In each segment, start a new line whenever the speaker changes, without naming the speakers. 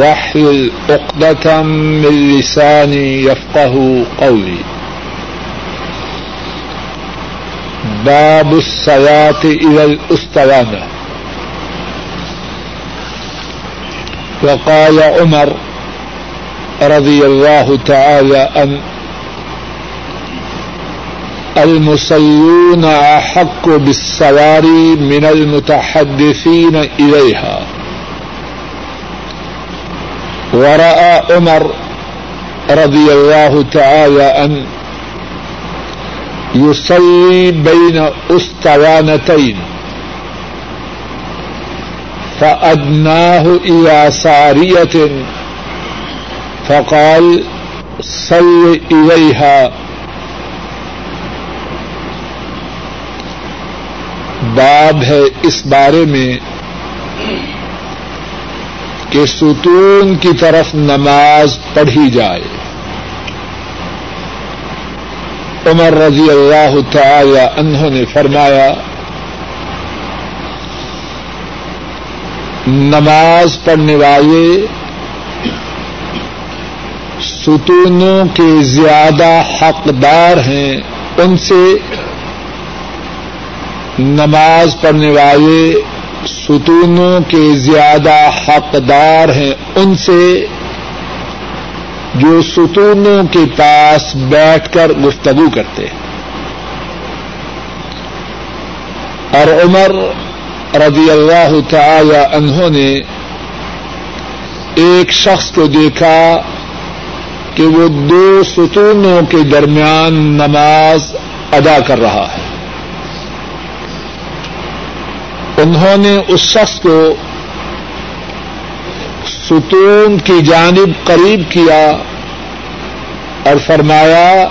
واحلل عقدة من لساني يفقه قولي. باب الصلاة إلى الأسطوانة وقال عمر رضي الله تعالى أن المصلون أحق بالسواري من المتحدثين إليها. ورأى عمر رضي الله تعالى أن يصلي بين أسطوانتين فأدناه إلى سارية فقال صل إليها باب ہے اس بارے میں کہ ستون کی طرف نماز پڑھی جائے۔ عمر رضی اللہ تعالی انہوں نے فرمایا، نماز پڑھنے والے ستونوں کے زیادہ حقدار ہیں۔ ان سے نماز پڑھنے والے ستونوں کے زیادہ حقدار ہیں ان سے جو ستونوں کے پاس بیٹھ کر گفتگو کرتے ہیں۔ اور عمر رضی اللہ تعالی انہوں نے ایک شخص کو دیکھا کہ وہ دو ستونوں کے درمیان نماز ادا کر رہا ہے۔ انہوں نے اس شخص کو ستون کی جانب قریب کیا اور فرمایا،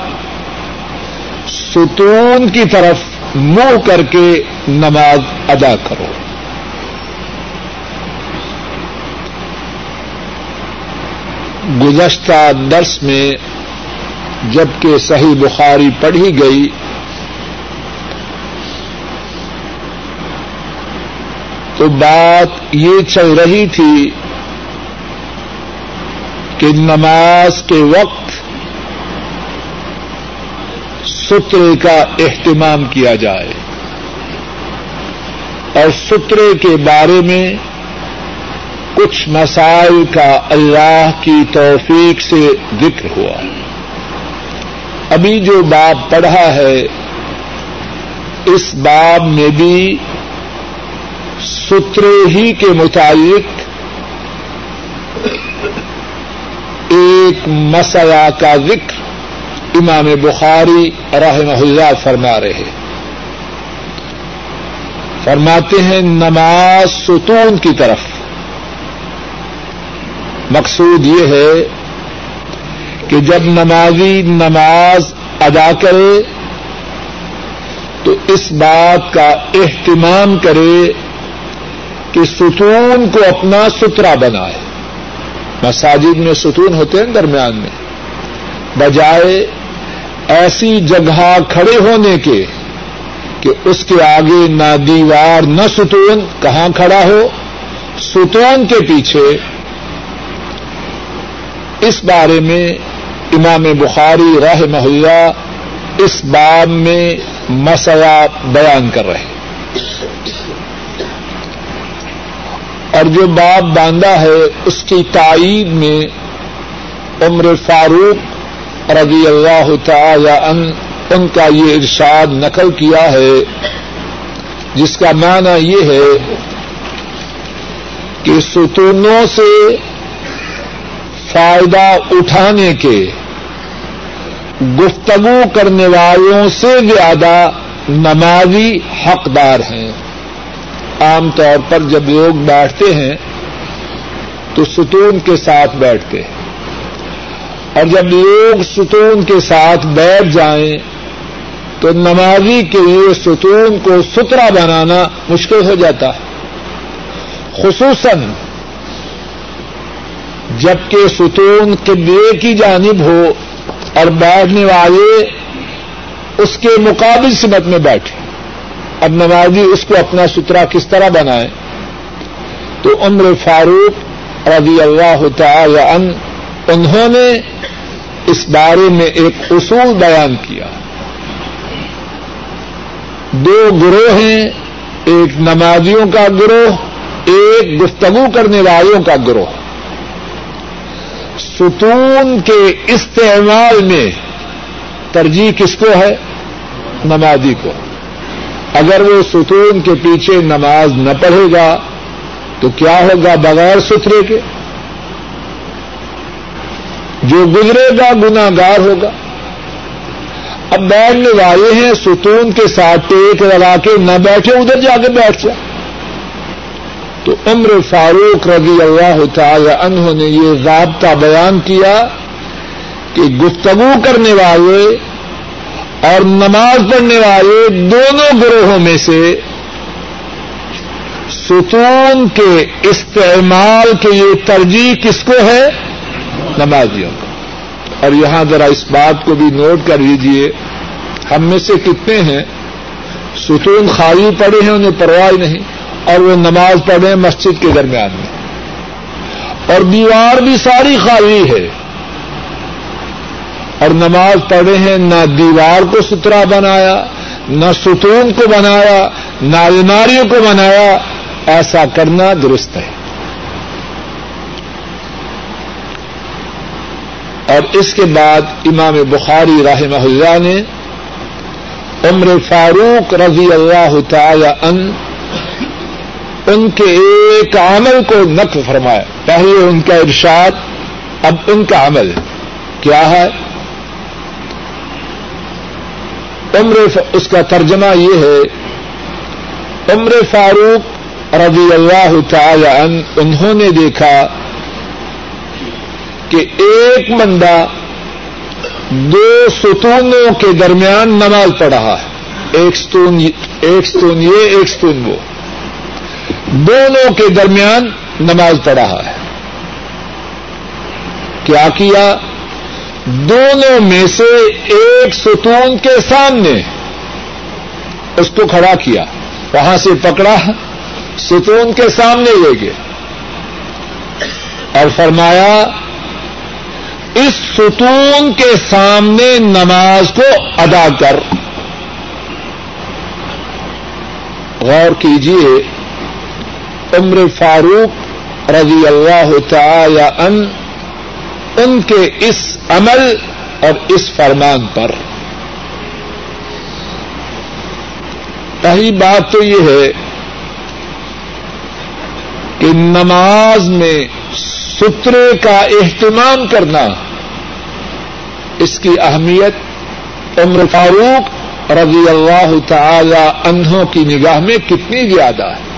ستون کی طرف منہ کر کے نماز ادا کرو۔ گزشتہ درس میں جبکہ صحیح بخاری پڑھی گئی تو بات یہ چل رہی تھی کہ نماز کے وقت سترے کا اہتمام کیا جائے اور سترے کے بارے میں کچھ مسائل کا اللہ کی توفیق سے ذکر ہوا۔ ابھی جو باب پڑھا ہے، اس باب میں بھی سترے ہی کے متعلق ایک مسئلہ کا ذکر امام بخاری رحمہ اللہ فرما رہے فرماتے ہیں، نماز ستون کی طرف۔ مقصود یہ ہے کہ جب نمازی نماز ادا کرے تو اس بات کا اہتمام کرے کہ ستون کو اپنا سترا بنائے۔ مساجد میں ستون ہوتے ہیں درمیان میں۔ بجائے ایسی جگہ کھڑے ہونے کے کہ اس کے آگے نہ دیوار، نہ ستون، کہاں کھڑا ہو؟ ستون کے پیچھے۔ اس بارے میں امام بخاری راہ محلہ اس باب میں مسئلہ بیان کر رہے ہیں۔ اور جو باب باندھا ہے، اس کی تائید میں عمر فاروق رضی اللہ تعالی ان ان کا یہ ارشاد نقل کیا ہے، جس کا معنی یہ ہے کہ ستونوں سے فائدہ اٹھانے کے گفتگو کرنے والوں سے زیادہ نمازی حقدار ہیں۔ عام طور پر جب لوگ بیٹھتے ہیں تو ستون کے ساتھ بیٹھتے ہیں۔ اور جب لوگ ستون کے ساتھ بیٹھ جائیں تو نمازی کے لیے ستون کو سترا بنانا مشکل ہو جاتا ہے۔ خصوصاً جبکہ ستون قبلے کی جانب ہو اور بیٹھنے والے اس کے مقابل سمت میں بیٹھے۔ اب نمازی اس کو اپنا سترا کس طرح بنائے؟ تو عمر فاروق رضی اللہ تعالی ان انہوں نے اس بارے میں ایک اصول بیان کیا۔ دو گروہ ہیں، ایک نمازیوں کا گروہ، ایک گفتگو کرنے والوں کا گروہ۔ ستون کے استعمال میں ترجیح کس کو ہے؟ نمازی کو۔ اگر وہ ستون کے پیچھے نماز نہ پڑھے گا تو کیا ہوگا بغیر سترے کے؟ جو گزرے گا گناگار ہوگا۔ اب بیٹھنے والے ہیں، ستون کے ساتھ ٹیک لگا کے نہ بیٹھے، ادھر جا کے بیٹھ جائے تو عمر فاروق رضی اللہ تعالی عنہ نے یہ ضابطہ بیان کیا کہ گفتگو کرنے والے اور نماز پڑھنے والے دونوں گروہوں میں سے ستون کے استعمال کے یہ ترجیح کس کو ہے؟ نمازیوں کو۔ اور یہاں ذرا اس بات کو بھی نوٹ کر لیجیے ہم میں سے کتنے ہیں؟ ستون خالی پڑے ہیں، انہیں پرواہ نہیں، اور وہ نماز پڑھے مسجد کے درمیان میں۔ اور دیوار بھی ساری خالی ہے۔ اور نماز پڑھے ہیں، نہ دیوار کو سترا بنایا، نہ ستون کو بنایا، نہ الماریوں کو بنایا، ایسا کرنا درست ہے۔ اور اس کے بعد امام بخاری رحمہ اللہ نے عمر فاروق رضی اللہ تعالی ان ان کے ایک عمل کو نقف فرمایا۔ پہلے ان کا ارشاد، اب ان کا عمل کیا ہے؟ عمر اس کا ترجمہ یہ ہے، عمر فاروق رضی اللہ تعالی عنہ انہوں نے دیکھا کہ ایک بندہ دو ستونوں کے درمیان نماز پڑھ رہا ہے۔ ایک ستون ایک ستون یہ، ایک ستون وہ۔ دونوں کے درمیان نماز پڑھ رہا ہے۔ کیا کیا؟ دونوں میں سے ایک ستون کے سامنے اس کو کھڑا کیا۔ وہاں سے پکڑا، ستون کے سامنے لے گئے۔ اور فرمایا، اس ستون کے سامنے نماز کو ادا کر۔ غور کیجیے عمر فاروق رضی اللہ تعالی ان ان کے اس عمل اور اس فرمان پر۔ پہلی بات تو یہ ہے کہ نماز میں سترے کا اہتمام کرنا اس کی اہمیت عمر فاروق رضی اللہ تعالی انہوں کی نگاہ میں کتنی زیادہ ہے۔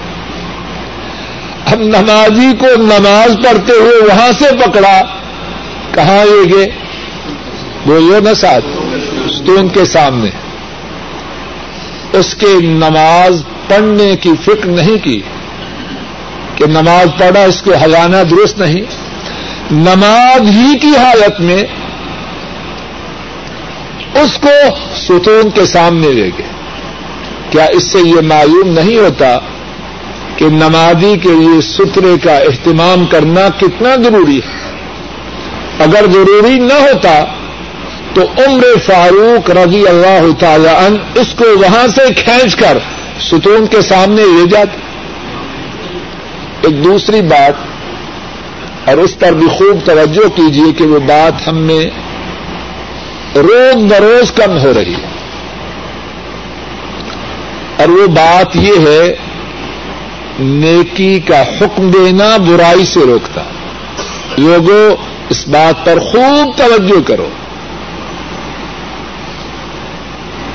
ہم نمازی کو نماز پڑھتے ہوئے وہاں سے پکڑا کہاں لے گئے بولو نا ساتھ ستون کے سامنے۔ اس کے نماز پڑھنے کی فکر نہیں کی کہ نماز پڑھا اس کو ہلانا درست نہیں۔ نماز ہی کی حالت میں اس کو ستون کے سامنے لے گئے۔ کیا اس سے یہ معلوم نہیں ہوتا کہ نمازی کے لیے سترے کا اہتمام کرنا کتنا ضروری ہے؟ اگر ضروری نہ ہوتا تو عمر فاروق رضی اللہ تعالی عنہ اس کو وہاں سے کھینچ کر ستون کے سامنے لے جاتے۔ ایک دوسری بات، اور اس پر بھی خوب توجہ کیجیے کہ وہ بات ہم میں روز بروز کم ہو رہی ہے۔ اور وہ بات یہ ہے، نیکی کا حکم دینا برائی سے روکتا۔ لوگوں اس بات پر خوب توجہ کرو۔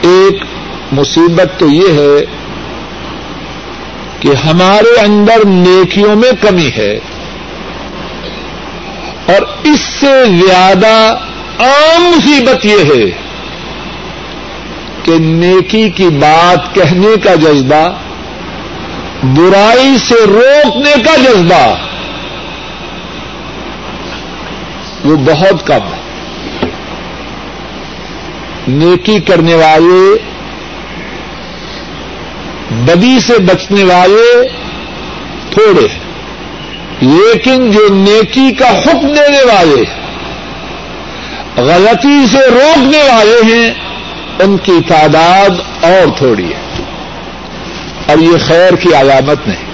ایک مصیبت تو یہ ہے کہ ہمارے اندر نیکیوں میں کمی ہے اور اس سے زیادہ عام مصیبت یہ ہے کہ نیکی کی بات کہنے کا جذبہ، برائی سے روکنے کا جذبہ وہ بہت کم ہے۔ نیکی کرنے والے، بدی سے بچنے والے تھوڑے ہیں۔ لیکن جو نیکی کا حکم دینے والے، غلطی سے روکنے والے ہیں، ان کی تعداد اور تھوڑی ہے۔ اور یہ خیر کی علامت نہیں۔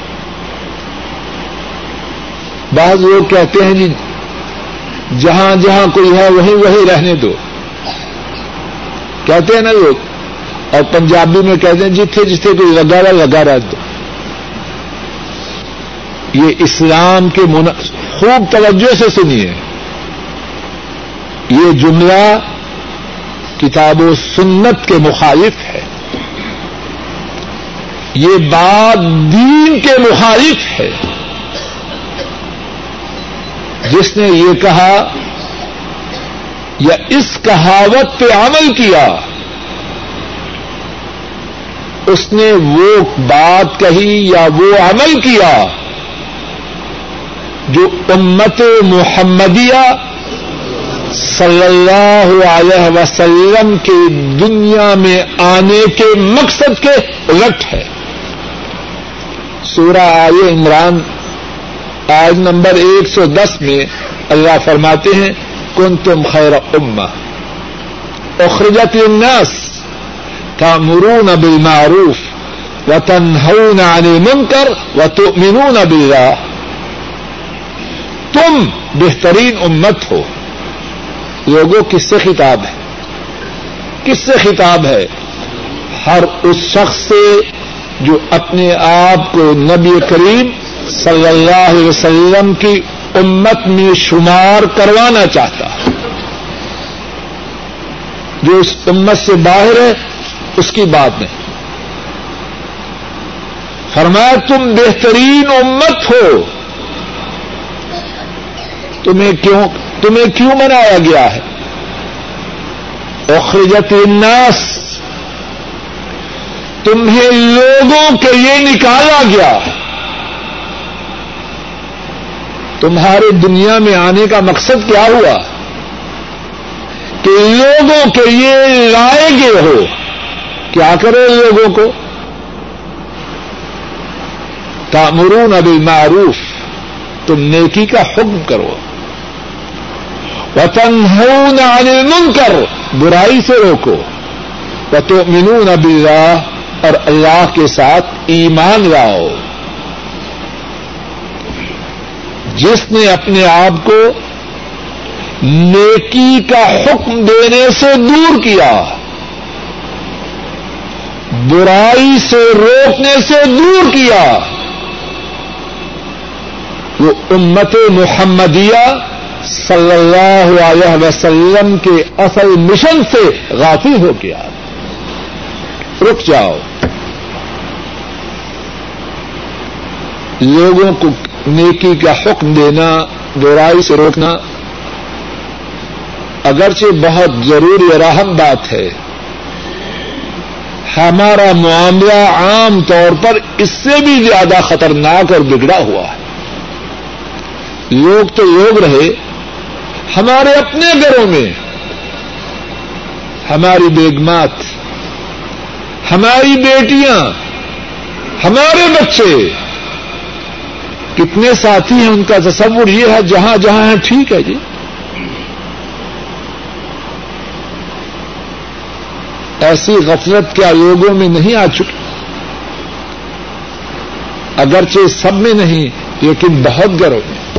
بعض لوگ کہتے ہیں جی جہاں جہاں کوئی ہے وہیں وہیں رہنے دو۔ کہتے ہیں نا لوگ، اور پنجابی میں کہتے ہیں جتھے جتھے کوئی لگا رہا لگا رہ دو۔ یہ اسلام کے من... خوب توجہ سے سنیے۔ یہ جملہ کتاب و سنت کے مخالف ہے۔ یہ بات دین کے مخالف ہے۔ جس نے یہ کہا یا اس کہاوت پہ عمل کیا، اس نے وہ بات کہی یا وہ عمل کیا جو امت محمدیہ صلی اللہ علیہ وسلم کے دنیا میں آنے کے مقصد کے الٹ ہے۔ سورہ آئے عمران آج نمبر ایک سو دس میں اللہ فرماتے ہیں کن تم خیر اما اخرجت الناس تامرون بالمعروف وتنهون عن المنكر وتؤمنون بالله تم بہترین امت ہو۔ لوگوں، کس سے خطاب ہے؟ کس سے خطاب ہے؟ ہر اس شخص سے جو اپنے آپ کو نبی کریم صلی اللہ علیہ وسلم کی امت میں شمار کروانا چاہتا جو اس امت سے باہر ہے، اس کی بات نہیں۔ فرمایا، تم بہترین امت ہو۔ تمہیں کیوں تمہیں کیوں منایا گیا ہے؟ اخرجت الناس تمہیں لوگوں کے لیے نکالا گیا ہے۔ تمہارے دنیا میں آنے کا مقصد کیا ہوا؟ کہ لوگوں کے لیے لائے گئے ہو۔ کیا کرو لوگوں کو؟ تامرون ابھی معروف تم نیکی کا حکم کرو۔ وطن عن المنکر، برائی سے روکو۔ وتؤمنون باللہ اور اللہ کے ساتھ ایمان لاؤ۔ جس نے اپنے آپ کو نیکی کا حکم دینے سے دور کیا، برائی سے روکنے سے دور کیا۔ وہ امت محمدیہ صلی اللہ علیہ وسلم کے اصل مشن سے غافل ہو گیا۔ رک جاؤ۔ لوگوں کو نیکی کا حکم دینا برائی سے روکنا۔ اگرچہ بہت ضروری اور اہم بات ہے۔ ہمارا معاملہ عام طور پر اس سے بھی زیادہ خطرناک اور بگڑا ہوا ہے۔ لوگ تو لوگ رہے، ہمارے اپنے گھروں میں۔ ہماری بیگمات، ہماری بیٹیاں، ہمارے بچے۔ کتنے ساتھی ہیں ان کا تصور یہ ہے جہاں جہاں ہیں، ٹھیک ہے جی۔ ایسی غفلت کیا لوگوں میں نہیں آ چکی؟ اگرچہ سب میں نہیں، لیکن بہت گرو میں۔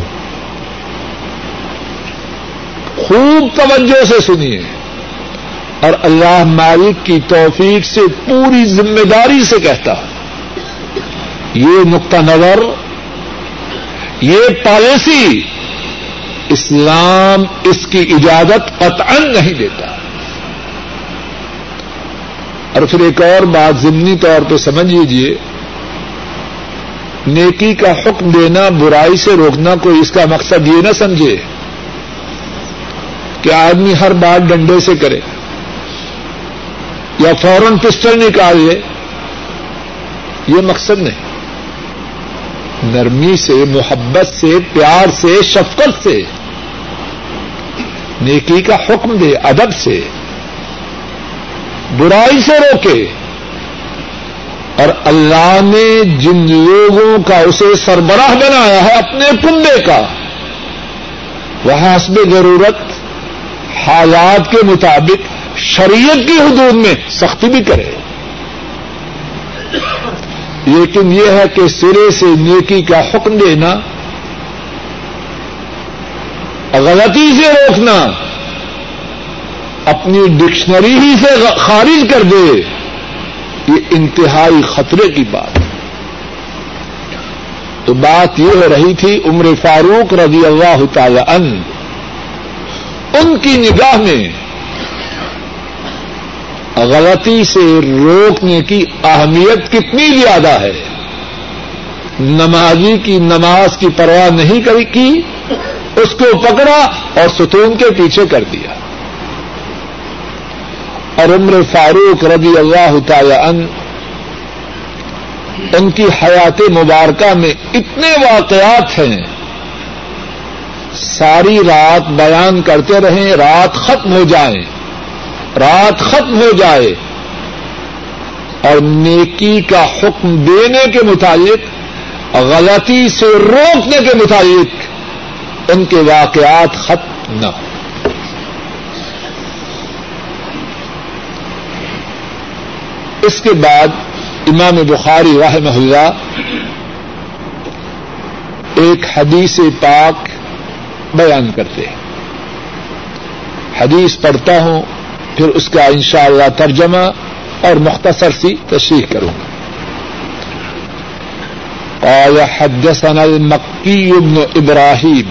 خوب توجہ سے سنیے۔ اور اللہ مالک کی توفیق سے پوری ذمہ داری سے کہتا یہ نقطہ نظر یہ پالیسی اسلام اس کی اجازت قطعا نہیں دیتا۔ اور پھر ایک اور بات ضمنی طور پہ سمجھ لیجیے نیکی کا حکم دینا، برائی سے روکنا کوئی اس کا مقصد یہ نہ سمجھے کہ آدمی ہر بات ڈنڈے سے کرے یا فوراً پسٹل نکالے، یہ مقصد نہیں۔ نرمی سے، محبت سے، پیار سے، شفقت سے، نیکی کا حکم دے، ادب سے، برائی سے روکے۔ اور اللہ نے جن لوگوں کا اسے سربراہ بنایا ہے اپنے کنبے کا وہ حسب ضرورت حالات کے مطابق شریعت کی حدود میں سختی بھی کرے۔ لیکن یہ ہے کہ سرے سے نیکی کا حکم دینا، غلطی سے روکنا، اپنی ڈکشنری ہی سے خارج کر دے، یہ انتہائی خطرے کی بات۔ تو بات یہ ہو رہی تھی عمر فاروق رضی اللہ تعالی ان ان کی نگاہ میں غلطی سے روکنے کی اہمیت کتنی زیادہ ہے؟ نمازی کی نماز کی پرواہ نہیں کری کی، اس کو پکڑا اور ستون کے پیچھے کر دیا۔ اور عمر فاروق رضی اللہ تعالی ان ان کی حیات مبارکہ میں اتنے واقعات ہیں۔ ساری رات بیان کرتے رہیں، رات ختم ہو جائیں رات ختم ہو جائے اور نیکی کا حکم دینے کے متعلق، غلطی سے روکنے کے متعلق ان کے واقعات ختم نہ ہو اس کے بعد امام بخاری راہ محلہ ایک حدیث پاک بیان کرتے ہیں۔ حدیث پڑھتا ہوں پھر اس کا انشاءاللہ اللہ ترجمہ اور مختصر سی تشریح کروں گا۔ قال حدثنا المكي بن إبراهيم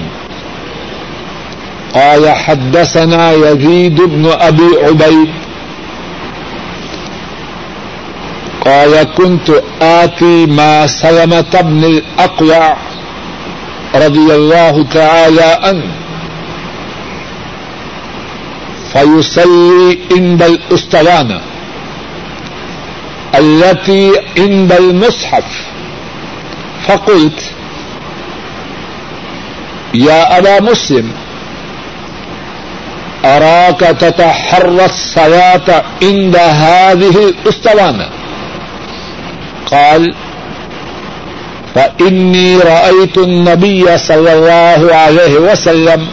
قال حدثنا يزيد بن أبي عبيد قال كنت آتي ما سلمة بن الأقوع رضي الله تعالى عنه فيصلي عند الأسطوانة التي عند المصحف. فقلت، يا أبا مسلم، أراك تتحرى الصلاة عند هذه الأسطوانة قال، فإني رأيت النبي صلى الله عليه وسلم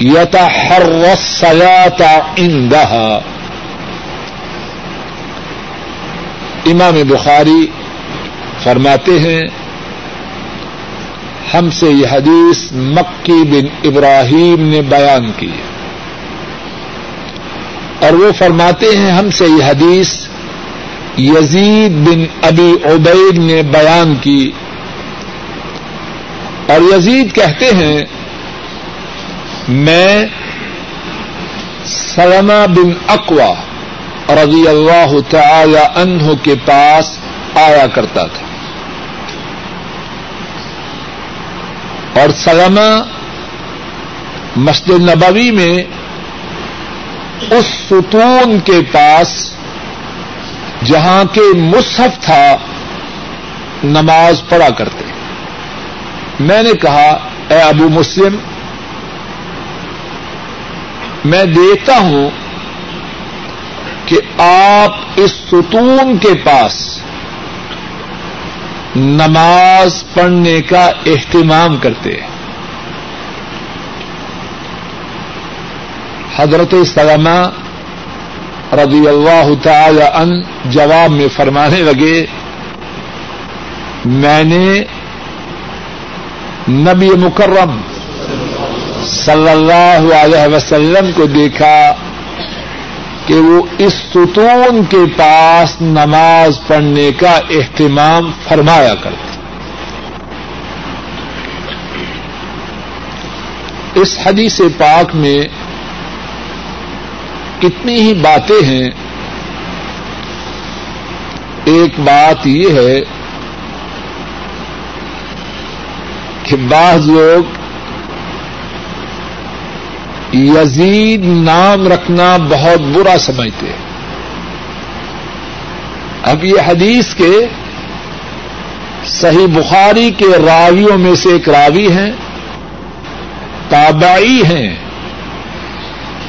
یتحر سیاتا اندہا امام بخاری فرماتے ہیں، ہم سے یہ حدیث مکی بن ابراہیم نے بیان کی اور وہ فرماتے ہیں، ہم سے یہ حدیث یزید بن ابی عبید نے بیان کی۔ اور یزید کہتے ہیں میں سلمہ بن اقوا رضی اللہ تعالی عنہ کے پاس آیا کرتا تھا۔ اور سلمہ مسجد نبوی میں اس ستون کے پاس جہاں کے مصحف تھا، نماز پڑھا کرتے۔ میں نے کہا، اے ابو مسلم میں دیکھتا ہوں کہ آپ اس ستون کے پاس نماز پڑھنے کا اہتمام کرتے ہیں۔ حضرت سلمہ رضی اللہ تعالی ان جواب میں فرمانے لگے، میں نے نبی مکرم صلی اللہ علیہ وسلم کو دیکھا کہ وہ اس ستون کے پاس نماز پڑھنے کا اہتمام فرمایا کرتے اس حدیث پاک میں کتنی ہی باتیں ہیں۔ ایک بات یہ ہے کہ بعض لوگ یزید نام رکھنا بہت برا سمجھتے اب یہ حدیث کے صحیح بخاری کے راویوں میں سے ایک راوی ہیں، تابعی ہیں۔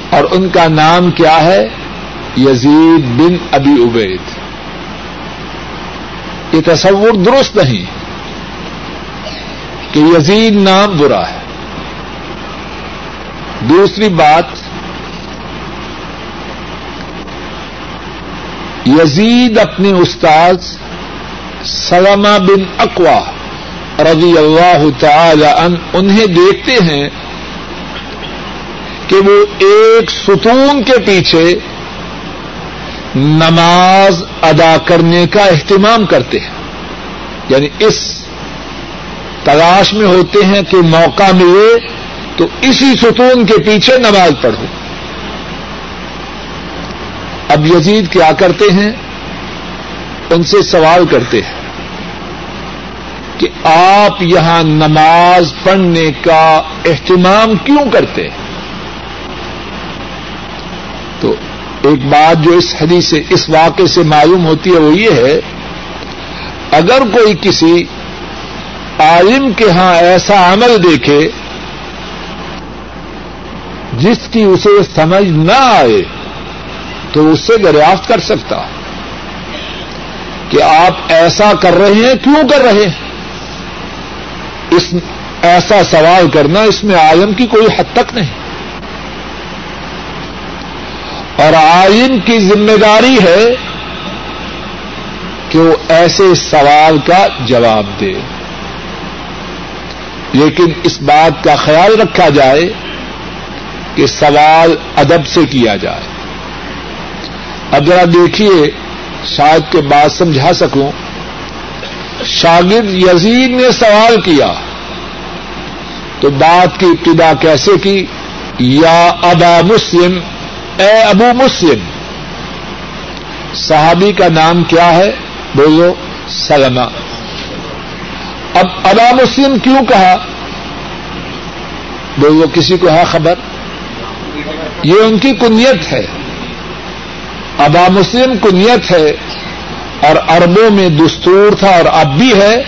اور ان کا نام کیا ہے؟ یزید بن ابی عبید۔ یہ تصور درست نہیں کہ یزید نام برا ہے۔ دوسری بات، یزید اپنے استاد سلامہ بن اقوا رضی اللہ تعالی ان انہیں دیکھتے ہیں کہ وہ ایک ستون کے پیچھے نماز ادا کرنے کا اہتمام کرتے ہیں۔ یعنی اس تلاش میں ہوتے ہیں کہ موقع ملے تو اسی ستون کے پیچھے نماز پڑھو۔ اب یزید کیا کرتے ہیں؟ ان سے سوال کرتے ہیں کہ آپ یہاں نماز پڑھنے کا اہتمام کیوں کرتے ہیں؟ تو ایک بات جو اس حدیث سے، اس واقعے سے معلوم ہوتی ہے وہ یہ ہے، اگر کوئی کسی عالم کے ہاں ایسا عمل دیکھے جس کی اسے سمجھ نہ آئے تو اس سے دریافت کر سکتا کہ آپ ایسا کر رہے ہیں، کیوں کر رہے ہیں؟ اس ایسا سوال کرنا اس میں عالم کی کوئی حد تک نہیں۔ اور آئین کی ذمہ داری ہے کہ وہ ایسے سوال کا جواب دے۔ لیکن اس بات کا خیال رکھا جائے کہ سوال ادب سے کیا جائے۔ اب ذرا دیکھیے، شاید کے بات سمجھا سکوں۔ شاگرد یزید نے سوال کیا، تو بات کی ابتدا کیسے کی؟ یا ابا مسلم، اے ابو مسلم، صحابی کا نام کیا ہے؟ بولو سلما اب ابا مسلم کیوں کہا؟ بولو، کسی کو ہے خبر؟ یہ ان کی کنیت ہے۔ ابا مسلم کنیت ہے اور اربوں میں دستور تھا اور اب بھی ہے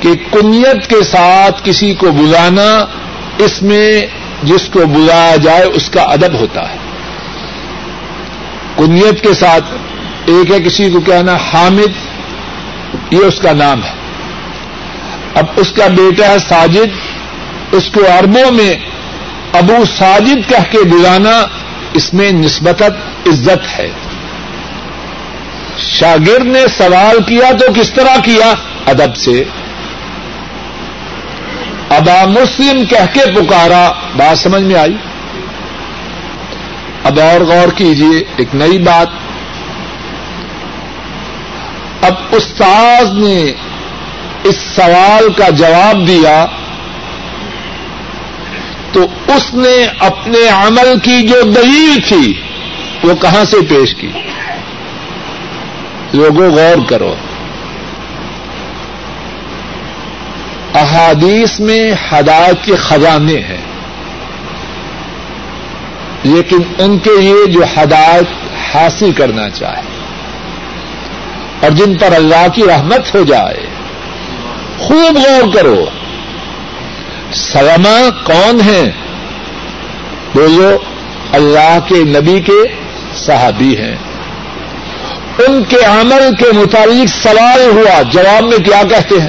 کہ کنیت کے ساتھ کسی کو بلانا، اس میں جس کو بلایا جائے اس کا ادب ہوتا ہے۔ کنیت کے ساتھ ایک ہے کسی کو کہنا حامد، یہ اس کا نام ہے۔ اب اس کا بیٹا ہے ساجد، اس کو اربوں میں ابو ساجد کہہ کے بلانا اس میں نسبت عزت ہے۔ شاگرد نے سوال کیا تو کس طرح کیا؟ ادب سے۔ ابا مسلم کہہ کے پکارا۔ بات سمجھ میں آئی؟ اب اور غور کیجیے ایک نئی بات۔ اب استاذ نے اس سوال کا جواب دیا۔ تو اس نے اپنے عمل کی جو دلیل تھی وہ کہاں سے پیش کی؟ لوگوں غور کرو۔ احادیث میں ہدایت کے خزانے ہیں۔ لیکن ان کے لیے جو ہدایت حاصل کرنا چاہے اور جن پر اللہ کی رحمت ہو جائے، خوب غور کرو۔ سلما کون ہیں؟ بولو اللہ کے نبی کے صحابی ہیں۔ ان کے عمل کے متعلق سوال ہوا، جواب میں کیا کہتے ہیں؟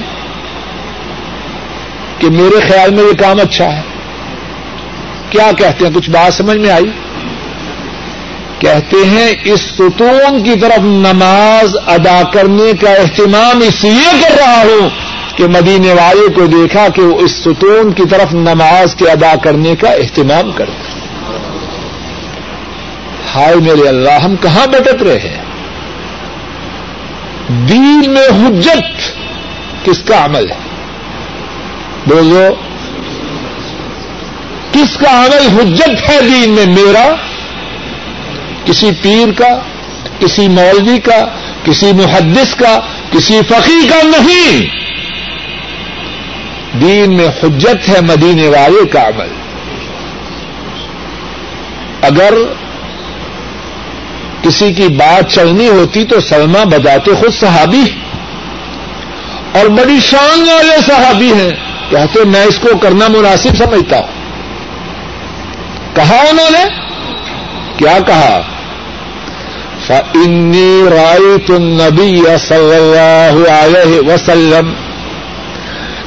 کہ میرے خیال میں یہ کام اچھا ہے۔ کیا کہتے ہیں؟ کچھ بات سمجھ میں آئی؟ کہتے ہیں، اس ستون کی طرف نماز ادا کرنے کا اہتمام اس لیے کر رہا ہوں کہ مدینے والے کو دیکھا کہ وہ اس ستون کی طرف نماز کے ادا کرنے کا اہتمام کرتے ہائے میرے اللہ، ہم کہاں بٹک رہے ہیں؟ دین میں حجت کس کا عمل ہے؟ بولو، کس کا عمل حجت ہے دین میں؟ میرا، کسی پیر کا، کسی مولوی کا، کسی محدث کا، کسی فقی کا نہیں۔ دین میں حجت ہے مدینے والے کا عمل۔ اگر کسی کی بات چلنی ہوتی تو سلما بجاتے خود صحابی۔ اور بڑی شان والے صحابی ہیں۔ کہتے میں اس کو کرنا مناسب سمجھتا ہوں۔ کہا انہوں نے؟ کیا کہا؟ انی رائے تن نبی صلی اللہ علیہ وسلم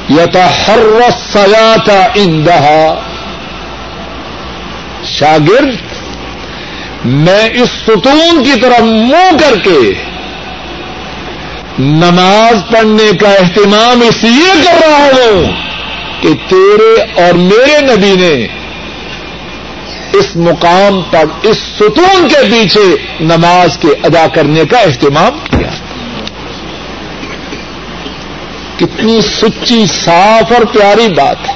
یتا ہر سیاتا اندہا شاگرد، میں اس ستون کی طرف منہ کر کے نماز پڑھنے کا اہتمام اس لیے کر رہا ہوں کہ تیرے اور میرے نبی نے اس مقام پر، اس ستون کے پیچھے نماز کے ادا کرنے کا اہتمام کیا۔ کتنی سچی صاف اور پیاری بات ہے۔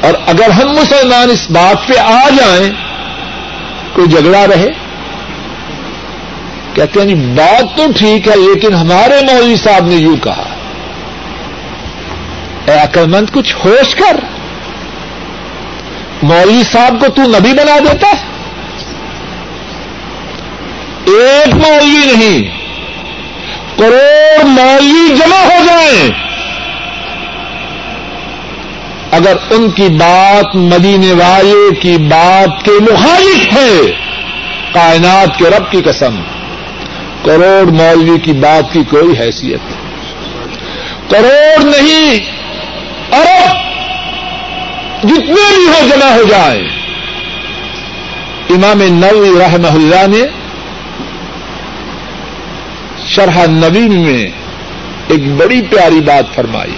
اور اگر ہم مسلمان اس بات پہ آ جائیں، کوئی جھگڑا رہے؟ کہتے ہیں جی بات تو ٹھیک ہے، لیکن ہمارے مولوی صاحب نے یوں کہا، اے عقل مند کچھ ہوش کر۔ مولوی صاحب کو تو نبی بنا دیتا ہے۔ ایک مولوی نہیں کروڑ مولوی جمع ہو جائیں۔ اگر ان کی بات مدینے والے کی بات کے مخالف ہے، کائنات کے رب کی قسم، کروڑ مولوی کی بات کی کوئی حیثیت نہیں۔ کروڑ نہیں، ارب جتنے بھی ہو جمع ہو جائے امام نوی رحمہ اللہ نے شرح نبی میں ایک بڑی پیاری بات فرمائی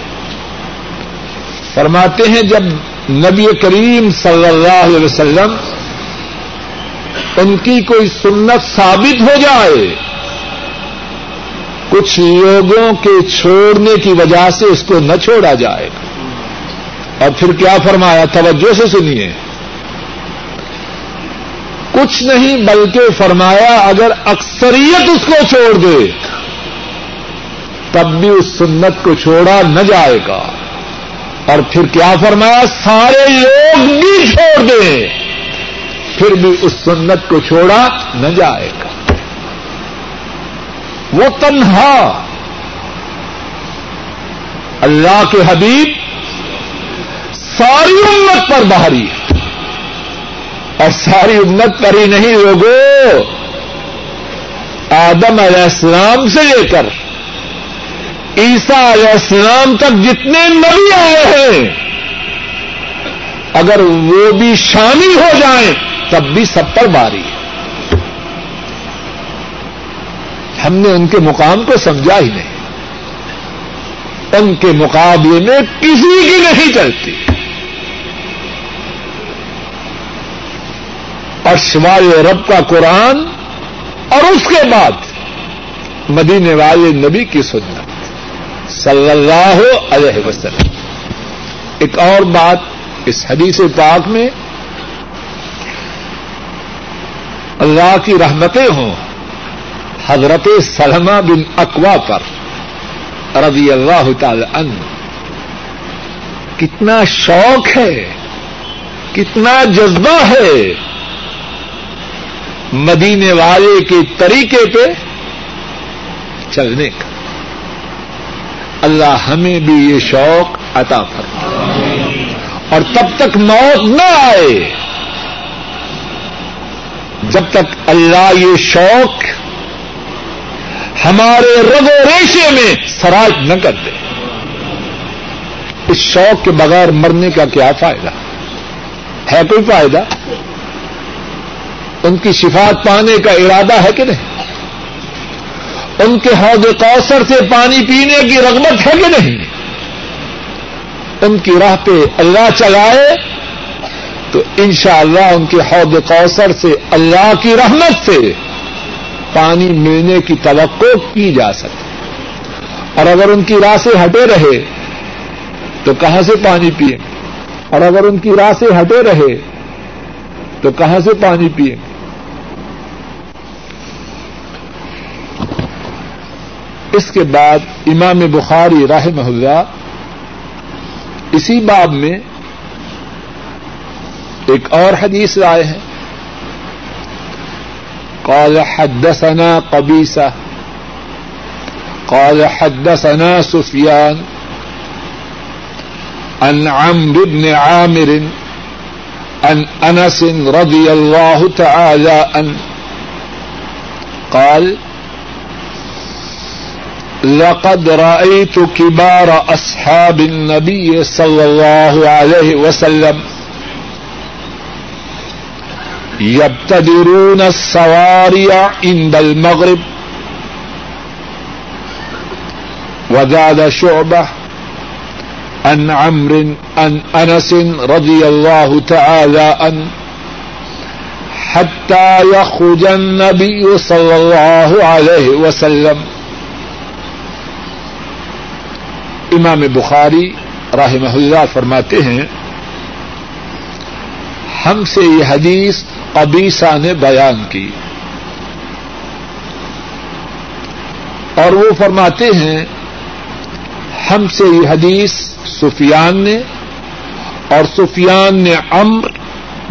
فرماتے ہیں جب نبی کریم صلی اللہ علیہ وسلم ان کی کوئی سنت ثابت ہو جائے، کچھ لوگوں کے چھوڑنے کی وجہ سے اس کو نہ چھوڑا جائے۔ گا اور پھر کیا فرمایا؟ توجہ سے سنیے۔ کچھ نہیں بلکہ فرمایا اگر اکثریت اس کو چھوڑ دے، تب بھی اس سنت کو چھوڑا نہ جائے گا۔ اور پھر کیا فرمایا؟ سارے لوگ بھی چھوڑ دیں پھر بھی اس سنت کو چھوڑا نہ جائے گا۔ وہ تنہا، اللہ کے حبیب ساری امت پر باہری ہے۔ اور ساری امت پر ہی نہیں لوگوں آدم علیہ السلام سے لے کر عیسا علیہ السلام تک جتنے نبی آئے ہیں، اگر وہ بھی شامل ہو جائیں، تب بھی سب پر باری ہے۔ ہم نے ان کے مقام کو سمجھا ہی نہیں۔ ان کے مقابلے میں کسی کی نہیں چلتی۔ اور سوائے رب کا قرآن اور اس کے بعد مدینے والے نبی کی سنت۔ صلی اللہ علیہ وسلم۔ ایک اور بات اس حدیث پاک میں، اللہ کی رحمتیں ہوں۔ حضرت سلمہ بن اقوا پر رضی اللہ تعالی عنہ۔ کتنا شوق ہے، کتنا جذبہ ہے۔ مدینے والے کے طریقے پہ چلنے کا۔ اللہ ہمیں بھی یہ شوق عطا کر اور تب تک موت نہ آئے۔ جب تک اللہ یہ شوق ہمارے رگ و ریشے میں سراج نہ کر دے۔ اس شوق کے بغیر مرنے کا کیا فائدہ؟ ہے کوئی فائدہ؟ ان کی شفات پانے کا ارادہ ہے کہ نہیں؟ ان کے حوض کوثر سے پانی پینے کی رغبت ہے کہ نہیں؟ ان کی راہ پہ اللہ چلائے تو انشاءاللہ اللہ ان کے حوض کوثر سے اللہ کی رحمت سے پانی ملنے کی توقع کی جا سکتی اور اگر ان کی راہ سے ہٹے رہے تو کہاں سے پانی پیئیں؟ اور اگر ان کی راہ سے ہٹے رہے تو کہاں سے پانی پیئیں؟ اس کے بعد امام بخاری راہ محلہ اسی باب میں ایک اور حدیث لائے ہیں۔ قال حدثنا قبیسہ قال حدثنا سفیان، عن عمرو بن عامر، عن انس رضي الله تعالى عنه قال لقد رأيت كبار أصحاب النبي صلى الله عليه وسلم يبتدرون الصوارع عند المغرب وزاد شعبه ان عمر ان انس رضی اللہ تعالی ان حتى يخرج النبي صلی اللہ علیہ وسلم امام بخاری رحمہ اللہ فرماتے ہیں، ہم سے یہ حدیث قبیسہ نے بیان کی۔ اور وہ فرماتے ہیں، ہم سے یہ حدیث سفیان نے، اور سفیان نے امر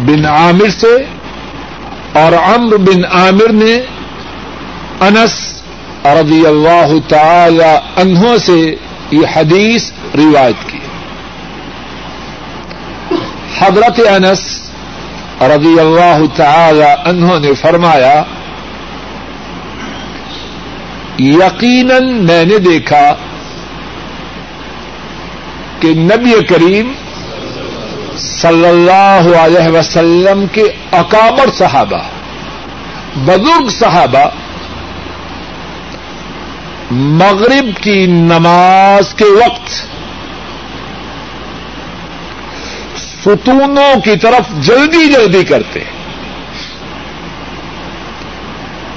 بن عامر سے، اور امر بن عامر نے انس رضی اللہ تعالی انہوں سے یہ حدیث روایت کی۔ حضرت انس رضی اللہ تعالی انہوں نے فرمایا، یقیناً میں نے دیکھا کہ نبی کریم صلی اللہ علیہ وسلم کے اکابر صحابہ، بزرگ صحابہ مغرب کی نماز کے وقت ستونوں کی طرف جلدی جلدی کرتے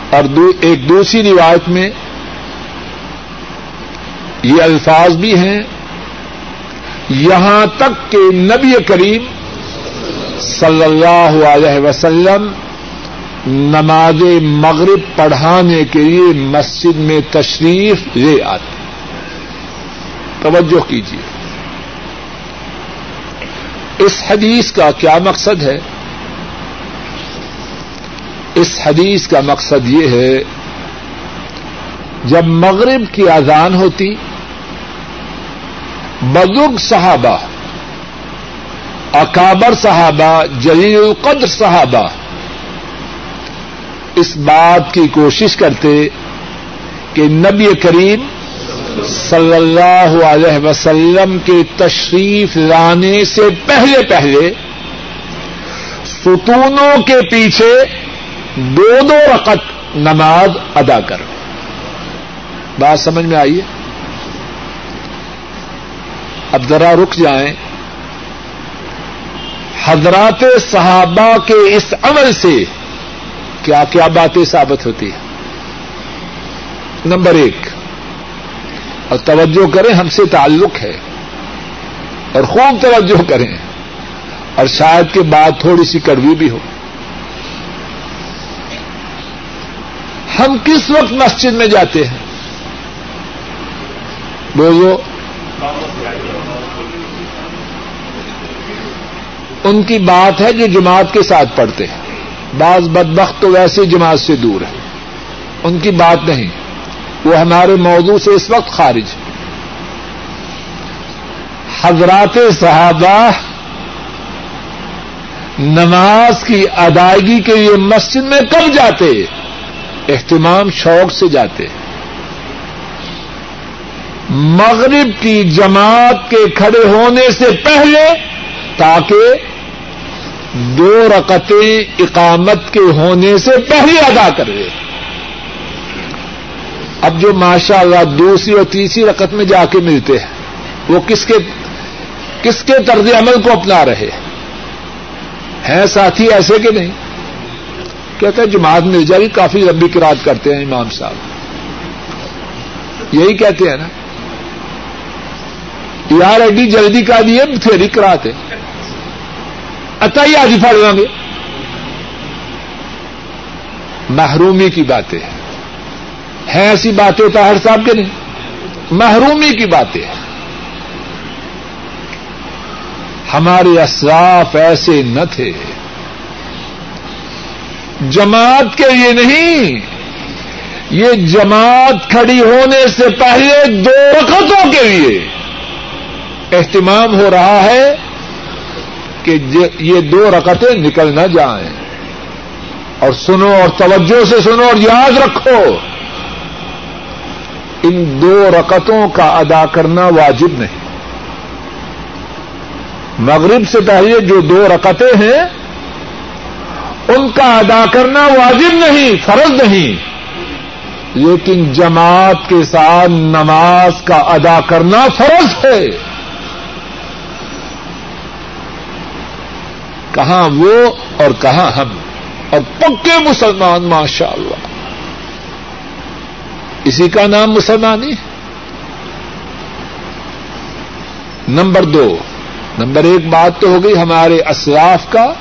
اور ایک دوسری روایت میں یہ الفاظ بھی ہیں، یہاں تک کہ نبی کریم صلی اللہ علیہ وسلم نماز مغرب پڑھانے کے لیے مسجد میں تشریف لے آتے توجہ کیجیے اس حدیث کا کیا مقصد ہے؟ اس حدیث کا مقصد یہ ہے، جب مغرب کی اذان ہوتی، بزرگ صحابہ، اکابر صحابہ، جلیل القدر صحابہ اس بات کی کوشش کرتے کہ نبی کریم صلی اللہ علیہ وسلم کے تشریف لانے سے پہلے پہلے ستونوں کے پیچھے دو دو رقط نماز ادا کر۔ بات سمجھ میں آئیے اب ذرا رک جائیں۔ حضرات صحابہ کے اس عمل سے کیا کیا باتیں ثابت ہوتی ہیں؟ نمبر ایک، اور توجہ کریں، ہم سے تعلق ہے، اور خوب توجہ کریں، اور شاید کے بعد تھوڑی سی کڑوی بھی ہو۔ ہم کس وقت مسجد میں جاتے ہیں؟ بولو ان کی بات ہے جو جماعت کے ساتھ پڑھتے ہیں۔ بعض بدبخت تو ویسے جماعت سے دور ہے ان کی بات نہیں، وہ ہمارے موضوع سے اس وقت خارج ہے حضرات صحابہ نماز کی ادائیگی کے لیے مسجد میں کب جاتے؟ اہتمام شوق سے جاتے۔ مغرب کی جماعت کے کھڑے ہونے سے پہلے تاکہ دو رقطیں اقامت کے ہونے سے پہلے ادا کرے۔ اب جو ماشاء اللہ دوسری اور تیسری رقط میں جا کے ملتے ہیں، وہ کس کے کس کے طرز عمل کو اپنا رہے ہیں؟ ساتھی ایسے کہ نہیں؟ کہتے ہیں جماعت مل جائے گی، کافی لمبی کراط کرتے ہیں امام صاحب۔ یہی کہتے ہیں نا۔ یار ایڈی جلدی کا دیے تھیری کراط ہے ہی آج پڑ لیں گے۔ محرومی کی باتیں ہیں۔ ایسی باتیں طاہر صاحب کے نہیں۔ محرومی کی باتیں ہمارے اسراف ایسے نہ تھے۔ جماعت کے لیے نہیں۔ یہ جماعت کھڑی ہونے سے پہلے دو رقطوں کے لیے اہتمام ہو رہا ہے۔ کہ یہ دو رقطیں نکل نہ جائیں اور سنو اور توجہ سے سنو اور یاد رکھو۔ ان دو رقطوں کا ادا کرنا واجب نہیں۔ مغرب سے پہلے جو دو رقطیں ہیں، ان کا ادا کرنا واجب نہیں، فرض نہیں۔ لیکن جماعت کے ساتھ نماز کا ادا کرنا فرض ہے۔ کہاں وہ اور کہاں ہم اور پکے مسلمان ماشاء اللہ اسی کا نام مسلمانی نمبر دو۔ نمبر ایک بات تو ہو گئی ہمارے اسراف کا۔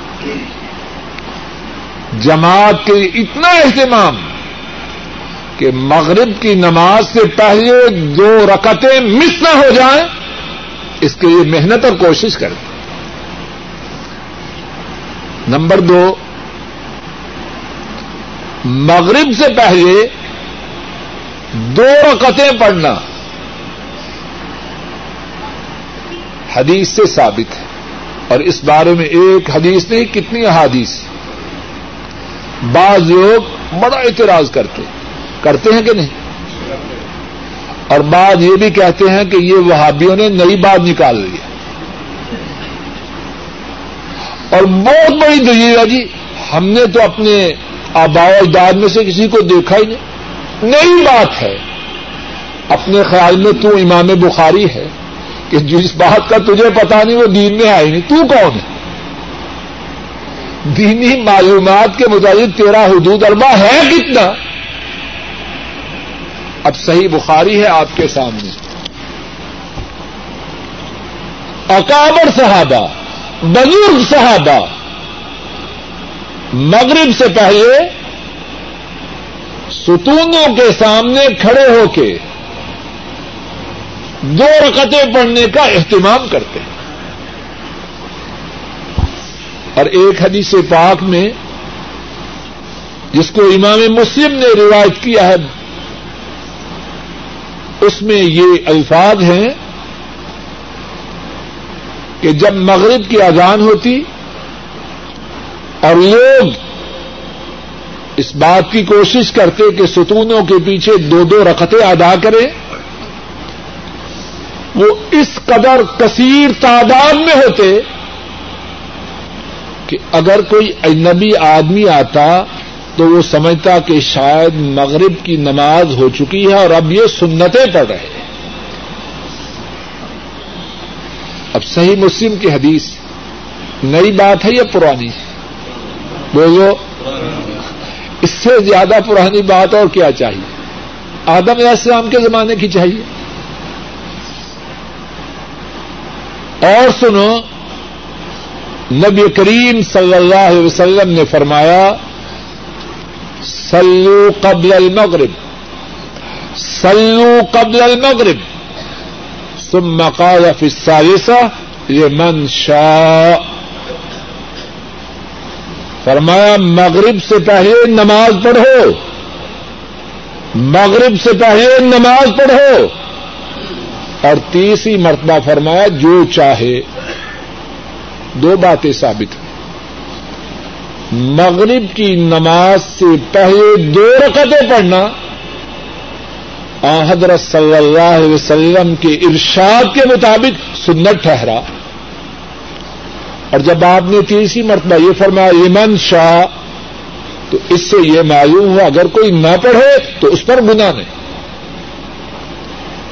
جماعت کے اتنا اہتمام کہ مغرب کی نماز سے پہلے دو رکتیں مس نہ ہو جائیں، اس کے لیے محنت اور کوشش کریں۔ نمبر دو، مغرب سے پہلے دو رکتیں پڑھنا۔ حدیث سے ثابت ہے۔ اور اس بارے میں ایک حدیث نہیں، کتنی احادیث۔ بعض لوگ بڑا اعتراض کرتے کرتے ہیں کہ نہیں؟ اور بعض یہ بھی کہتے ہیں کہ یہ وہابیوں نے نئی بات نکال لی ہے اور بہت بڑی دلیل ہے جی ہم نے تو اپنے آبا اجداد میں سے کسی کو دیکھا ہی نہیں۔ نئی بات ہے۔ اپنے خیال میں تو امام بخاری ہے کہ جس بات کا تجھے پتا نہیں، وہ دین میں آئی نہیں۔ تو کون ہے؟ دینی معلومات کے مطابق تیرا حدود اربا ہے کتنا؟ اب صحیح بخاری ہے آپ کے سامنے۔ اکابر صحابہ۔ بزرگ صحابہ مغرب سے پہلے ستونوں کے سامنے کھڑے ہو کے دو رکتیں پڑھنے کا اہتمام کرتے ہیں۔ اور ایک حدیث پاک میں جس کو امام مسلم نے روایت کیا ہے، اس میں یہ الفاظ ہیں کہ جب مغرب کی اذان ہوتی اور لوگ اس بات کی کوشش کرتے کہ ستونوں کے پیچھے دو دو رقطیں ادا کریں، وہ اس قدر کثیر تعداد میں ہوتے کہ اگر کوئی اجنبی آدمی آتا تو وہ سمجھتا کہ شاید مغرب کی نماز ہو چکی ہے اور اب یہ سنتیں پڑھ رہے ہیں۔ اب صحیح مسلم کی حدیث نئی بات ہے یا پرانی؟ بولو۔ اس سے زیادہ پرانی بات اور کیا چاہیے؟ آدم علیہ السلام کے زمانے کی چاہیے۔ اور سنو، نبی کریم صلی اللہ علیہ وسلم نے فرمایا سلو قبل المغرب۔ سلو قبل المغرب۔ ثم قال في الثالثة لمن شاء. فرمایا، مغرب سے پہلے نماز پڑھو۔ مغرب سے پہلے نماز پڑھو۔ اور تیسری مرتبہ فرمایا، جو چاہے۔ دو باتیں ثابت ہیں۔ مغرب کی نماز سے پہلے دو رکعتیں پڑھنا۔ حضرت صلی اللہ علیہ وسلم کے ارشاد کے مطابق سنت ٹھہرا۔ اور جب آپ نے تیسری مرتبہ یہ فرمایا ایمن شاہ تو اس سے یہ معلوم ہوا، اگر کوئی نہ پڑھے تو اس پر گنا نہیں۔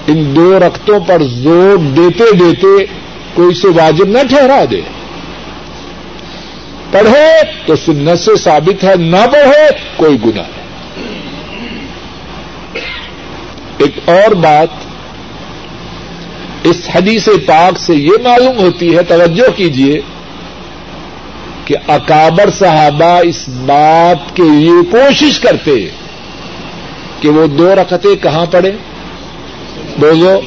ان دو رختوں پر زور دیتے دیتے کوئی سے واجب نہ ٹھہرا دے۔ پڑھے تو سنت سے ثابت ہے، نہ پڑھے کوئی گنا ہے ایک اور بات اس حدیث پاک سے یہ معلوم ہوتی ہے، توجہ کیجیے کہ اکابر صحابہ اس بات کے لیے کوشش کرتے کہ وہ دو رکعتیں کہاں پڑے بولو۔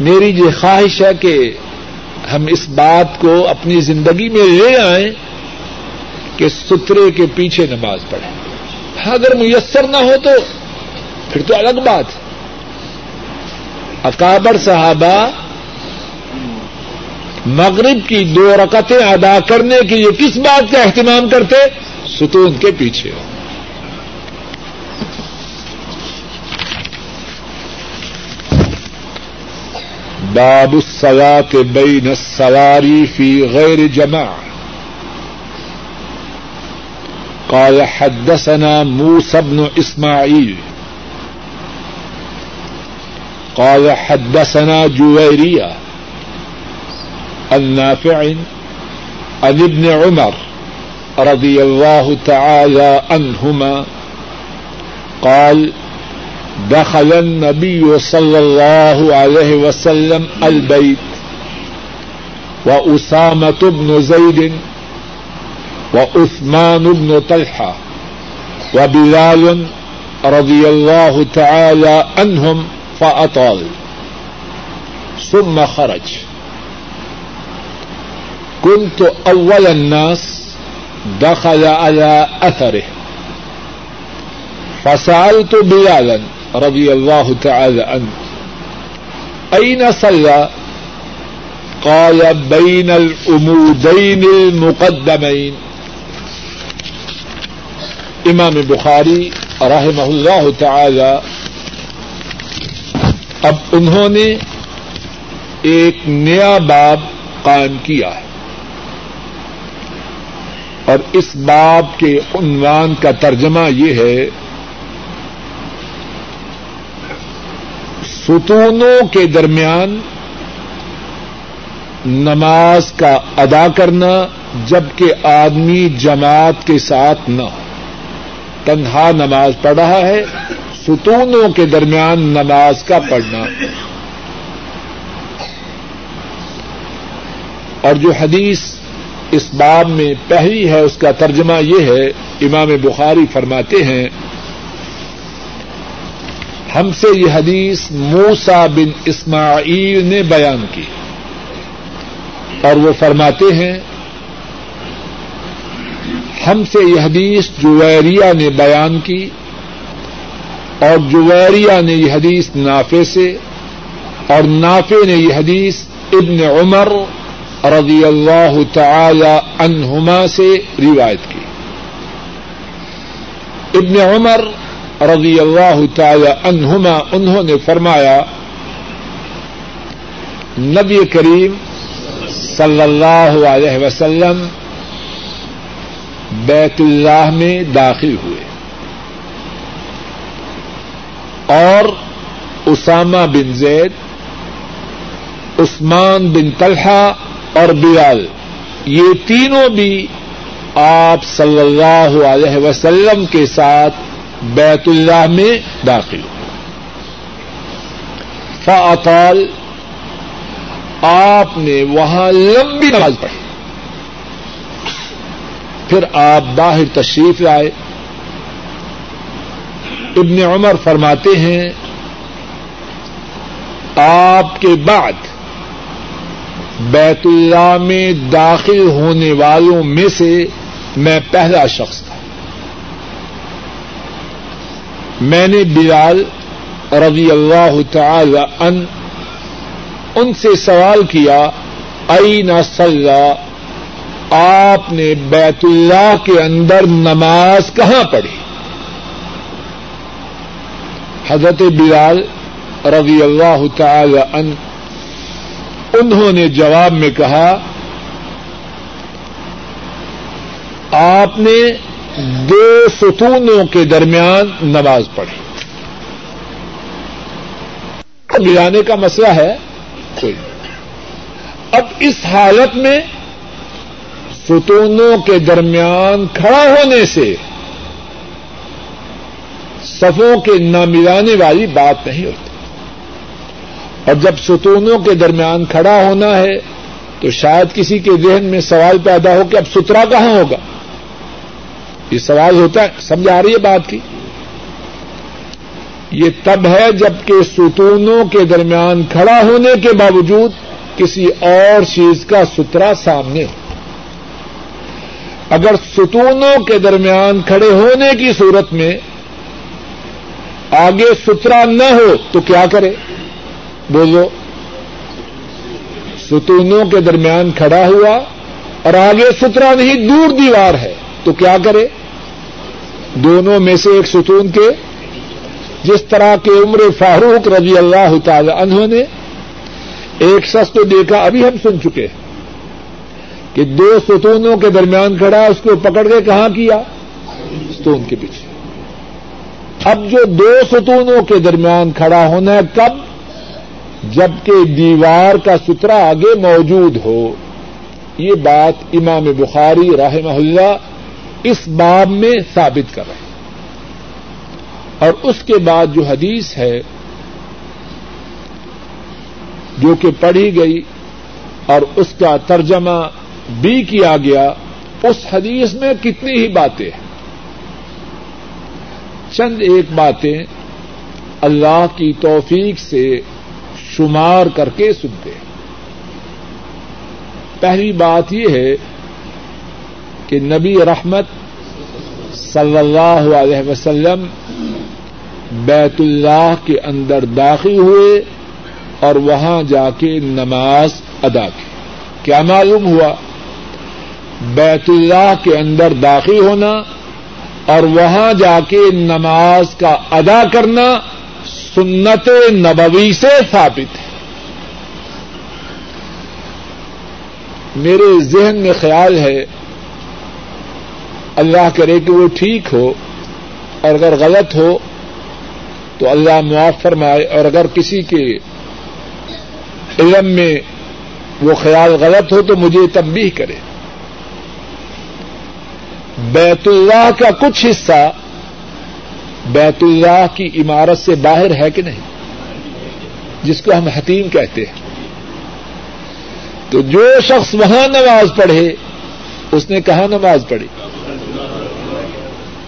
میری یہ خواہش ہے کہ ہم اس بات کو اپنی زندگی میں لے آئیں کہ سترے کے پیچھے نماز پڑھیں۔ اگر میسر نہ ہو تو پھر تو الگ بات اکابر صحابہ مغرب کی دو رکتیں ادا کرنے کے لیے کس بات کا اہتمام کرتے؟ ستون کے پیچھے۔ ہو باب الصلاة بين السواري في غير جماعة قال حدثنا موسى بن إسماعيل قال حدثنا جويرية النافع عن ابن عمر رضي الله تعالى عنهما قال دخل النبي صلى الله عليه وسلم البيت، وأسامة بن زيد، وعثمان بن طلحة، وبلال رضي الله تعالى عنهم فأطال ثم خرج. كنت أول الناس دخل على أثره فسألت بلالا رضي الله تعالى عنه. أين صلى؟ قال بين الأمودين المقدمين. امام بخاری رحمہ اللہ تعالی اب انہوں نے ایک نیا باب قائم کیا ہے۔ اور اس باب کے عنوان کا ترجمہ یہ ہے، ستونوں کے درمیان نماز کا ادا کرنا جبکہ آدمی جماعت کے ساتھ نہ ہو۔ تنہا نماز پڑھ رہا ہے ستونوں کے درمیان نماز کا پڑھنا۔ اور جو حدیث اس باب میں پہلی ہے، اس کا ترجمہ یہ ہے، امام بخاری فرماتے ہیں، ہم سے یہ حدیث موسا بن اسماعیل نے بیان کی۔ اور وہ فرماتے ہیں، ہم سے یہ حدیث جویریا نے بیان کی۔ اور جویریا نے یہ حدیث نافے سے اور نافے نے یہ حدیث ابن عمر رضی اللہ تعالی عنہما سے روایت کی۔ ابن عمر رضی اللہ تعالی عنہما، انہوں نے فرمایا، نبی کریم صلی اللہ علیہ وسلم بیت اللہ میں داخل ہوئے۔ اور اسامہ بن زید، عثمان بن طلحہ اور بلال یہ تینوں بھی آپ صلی اللہ علیہ وسلم کے ساتھ بیت اللہ میں داخل ہوئے۔ فاطال، آپ نے وہاں لمبی نماز پڑھی۔ پھر آپ باہر تشریف لائے۔ ابن عمر فرماتے ہیں، آپ کے بعد بیت اللہ میں داخل ہونے والوں میں سے میں پہلا شخص تھا۔ میں نے بلال رضی اللہ تعالی ان ان سے سوال کیا ائی نہ آپ نے بیت اللہ کے اندر نماز کہاں پڑھی؟ حضرت بلال رضی اللہ تعالی ان انہوں نے جواب میں کہا آپ نے دو ستونوں کے درمیان نماز پڑھی۔ ملانے کا مسئلہ ہے۔ کوئی اب اس حالت میں ستونوں کے درمیان کھڑا ہونے سے صفوں کے نہ ملانے والی بات نہیں ہوتی۔ اور جب ستونوں کے درمیان کھڑا ہونا ہے، تو شاید کسی کے ذہن میں سوال پیدا ہو کہ اب سترا کہاں ہوگا؟ یہ سوال ہوتا ہے، سمجھ آ رہی ہے بات کی؟ یہ تب ہے جبکہ ستونوں کے درمیان کھڑا ہونے کے باوجود کسی اور چیز کا سترا سامنے ہو۔ اگر ستونوں کے درمیان کھڑے ہونے کی صورت میں آگے سترا نہ ہو تو کیا کرے؟ بولو ستونوں کے درمیان کھڑا ہوا اور آگے سترا نہیں، دور دیوار ہے، تو کیا کرے؟ دونوں میں سے ایک ستون کے، جس طرح کے عمر فاروق رضی اللہ تعالی عنہ نے ایک شخص کو دیکھا، ابھی ہم سن چکے کہ دو ستونوں کے درمیان کھڑا، اس کو پکڑ کے کہاں کیا؟ ستون کے پیچھے۔ اب جو دو ستونوں کے درمیان کھڑا ہونا ہے، کب؟ جبکہ دیوار کا سترا آگے موجود ہو۔ یہ بات امام بخاری رحمہ اللہ اس باب میں ثابت کر رہے ہیں۔ اور اس کے بعد جو حدیث ہے، جو کہ پڑھی گئی اور اس کا ترجمہ بھی کیا گیا، اس حدیث میں کتنی ہی باتیں ہیں۔ چند ایک باتیں اللہ کی توفیق سے شمار کر کے سنتے ہیں۔ پہلی بات یہ ہے کہ نبی رحمت صلی اللہ علیہ وسلم بیت اللہ کے اندر داخل ہوئے اور وہاں جا کے نماز ادا کی۔ کیا معلوم ہوا؟ بیت اللہ کے اندر داخل ہونا اور وہاں جا کے نماز کا ادا کرنا سنت نبوی سے ثابت ہے۔ میرے ذہن میں خیال ہے، اللہ کرے کہ وہ ٹھیک ہو اور اگر غلط ہو تو اللہ معاف فرمائے، اور اگر کسی کے علم میں وہ خیال غلط ہو تو مجھے تبدیح کرے۔ بیت اللہ کا کچھ حصہ بیت اللہ کی عمارت سے باہر ہے کہ نہیں؟ جس کو ہم حتیم کہتے ہیں۔ تو جو شخص وہاں نماز پڑھے، اس نے کہاں نماز پڑھی؟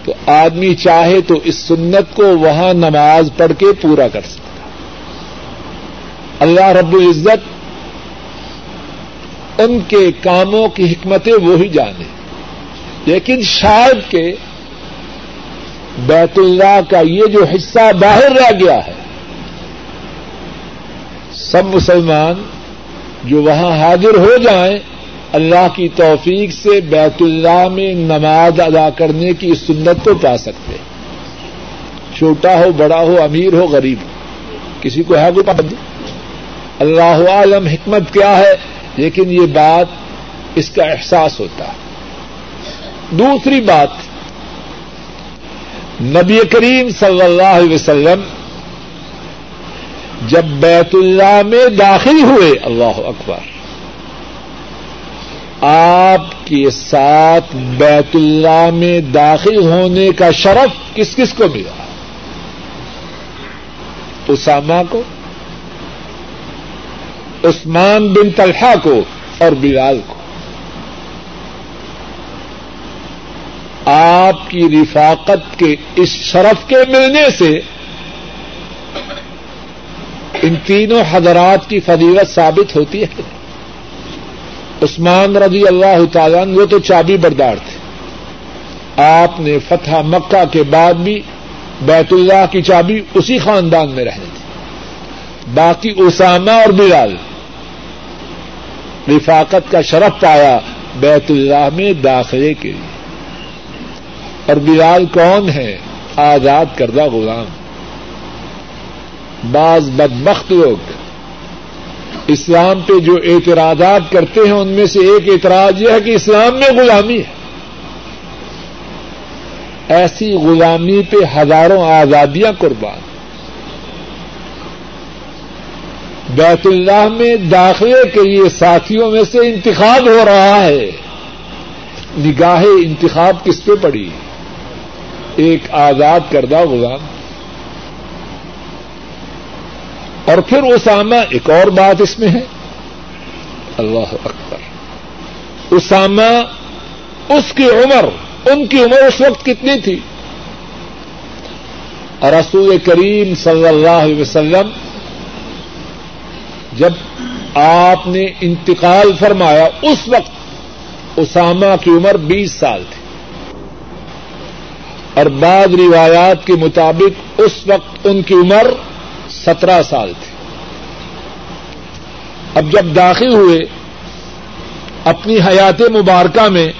تو آدمی چاہے تو اس سنت کو وہاں نماز پڑھ کے پورا کر سکتا اللہ رب العزت ان کے کاموں کی حکمتیں وہی جانے۔ لیکن شاید کہ بیت اللہ کا یہ جو حصہ باہر رہ گیا ہے، سب مسلمان جو وہاں حاضر ہو جائیں، اللہ کی توفیق سے بیت اللہ میں نماز ادا کرنے کی سنت کو پا سکتے چھوٹا ہو، بڑا ہو، امیر ہو، غریب ہو، کسی کو ہے کوئی پابندی؟ اللہ عالم، حکمت کیا ہے؟ لیکن یہ بات اس کا احساس ہوتا ہے۔ دوسری بات نبی کریم صلی اللہ علیہ وسلم جب بیت اللہ میں داخل ہوئے، اللہ اکبر، آپ کے ساتھ بیت اللہ میں داخل ہونے کا شرف کس کس کو ملا؟ اسامہ کو، عثمان بن طلحہ کو اور بلال کو۔ آپ کی رفاقت کے اس شرف کے ملنے سے ان تینوں حضرات کی فضیلت ثابت ہوتی ہے۔ عثمان رضی اللہ تعالیٰ وہ تو چابی بردار تھے۔ آپ نے فتح مکہ کے بعد بھی بیت اللہ کی چابی اسی خاندان میں رہنے تھی باقی اسامہ اور بلال رفاقت کا شرف پایا بیت اللہ میں داخلے کے لیے۔ اور بلال کون ہے؟ آزاد کردہ غلام۔ بعض بدبخت لوگ۔ اسلام پہ جو اعتراضات کرتے ہیں، ان میں سے ایک اعتراض یہ ہے کہ اسلام میں غلامی ہے۔ ایسی غلامی پہ ہزاروں آزادیاں قربان۔ بیت اللہ میں داخلے کے لیے ساتھیوں میں سے انتخاب ہو رہا ہے۔ نگاہ انتخاب کس پہ پڑی؟ ایک آزاد کردہ غلام۔ اور پھر اسامہ، ایک اور بات اس میں ہے۔ اللہ اکبر۔ اسامہ، اس کی عمر، ان کی عمر اس وقت کتنی تھی؟ اور رسول کریم صلی اللہ علیہ وسلم، جب آپ نے انتقال فرمایا، اس وقت اسامہ کی عمر بیس سال تھی۔ اور بعض روایات کے مطابق اس وقت ان کی عمر سترہ سال تھی۔ اب جب داخل ہوئے اپنی حیات مبارکہ میں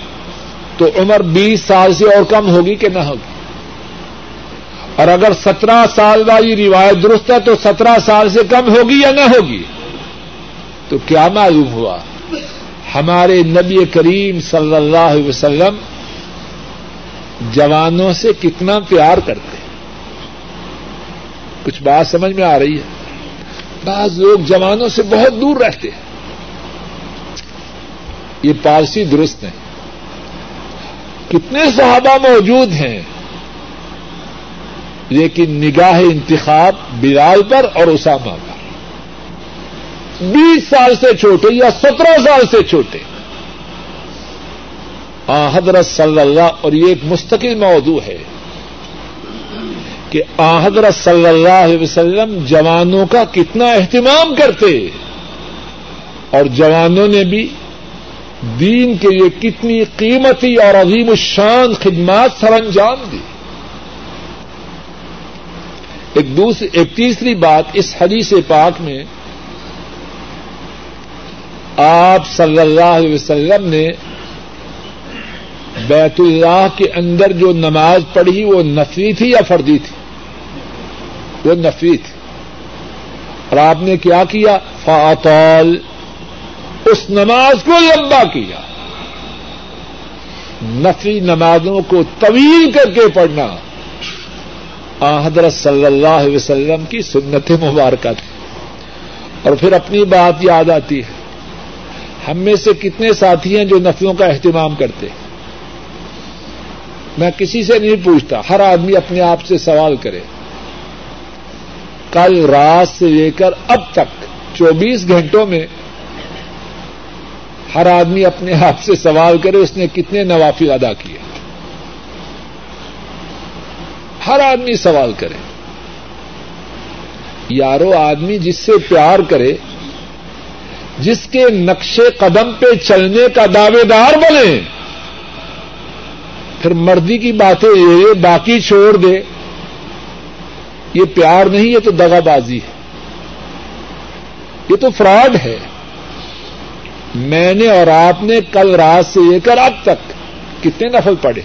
تو عمر بیس سال سے اور کم ہوگی کہ نہ ہوگی؟ اور اگر سترہ سال والی روایت درست ہے تو سترہ سال سے کم ہوگی یا نہ ہوگی؟ تو کیا معلوم ہوا؟ ہمارے نبی کریم صلی اللہ علیہ وسلم جوانوں سے کتنا پیار کرتے کچھ بات سمجھ میں آ رہی ہے۔ بعض لوگ جوانوں سے بہت دور رہتے ہیں۔ یہ پالسی درست ہے کتنے صحابہ موجود ہیں۔ لیکن نگاہ انتخاب بلال پر اور اسامہ پر۔ بیس سال سے چھوٹے یا سترہ سال سے چھوٹے۔ حضرت صلی اللہ، اور یہ ایک مستقل موضوع ہے کہ حضرت صلی اللہ علیہ وسلم جوانوں کا کتنا اہتمام کرتے اور جوانوں نے بھی دین کے لیے کتنی قیمتی اور عظیم الشان خدمات سر انجام دی۔ ایک دوسری ایک تیسری بات اس حدیث پاک میں آپ صلی اللہ علیہ وسلم نے بیت اللہ کے اندر جو نماز پڑھی وہ نفری تھی یا فردی تھی؟ وہ نفی تھی۔ اور آپ نے کیا کیا؟ فاطول اس نماز کو لمبا کیا۔ نفی نمازوں کو طویل کر کے پڑھنا۔ حضرت صلی اللہ علیہ وسلم کی سنت مبارکہ تھی۔ اور پھر اپنی بات یاد آتی ہے۔ ہم میں سے کتنے ساتھی ہیں جو نفلوں کا اہتمام کرتے ہیں؟ میں کسی سے نہیں پوچھتا، ہر آدمی اپنے آپ سے سوال کرے۔ کل رات سے لے کر اب تک، چوبیس گھنٹوں میں ہر آدمی اپنے آپ سے سوال کرے، اس نے کتنے نوافل ادا کیے۔ ہر آدمی سوال کرے۔ یارو، آدمی جس سے پیار کرے، جس کے نقش قدم پہ چلنے کا دعوے دار بنے۔ پھر مردی کی باتیں یہ باقی چھوڑ دے۔ یہ پیار نہیں، یہ تو دگا بازی ہے۔ یہ تو فراڈ ہے۔ میں نے اور آپ نے کل رات سے لے کر اب تک کتنے نفل پڑے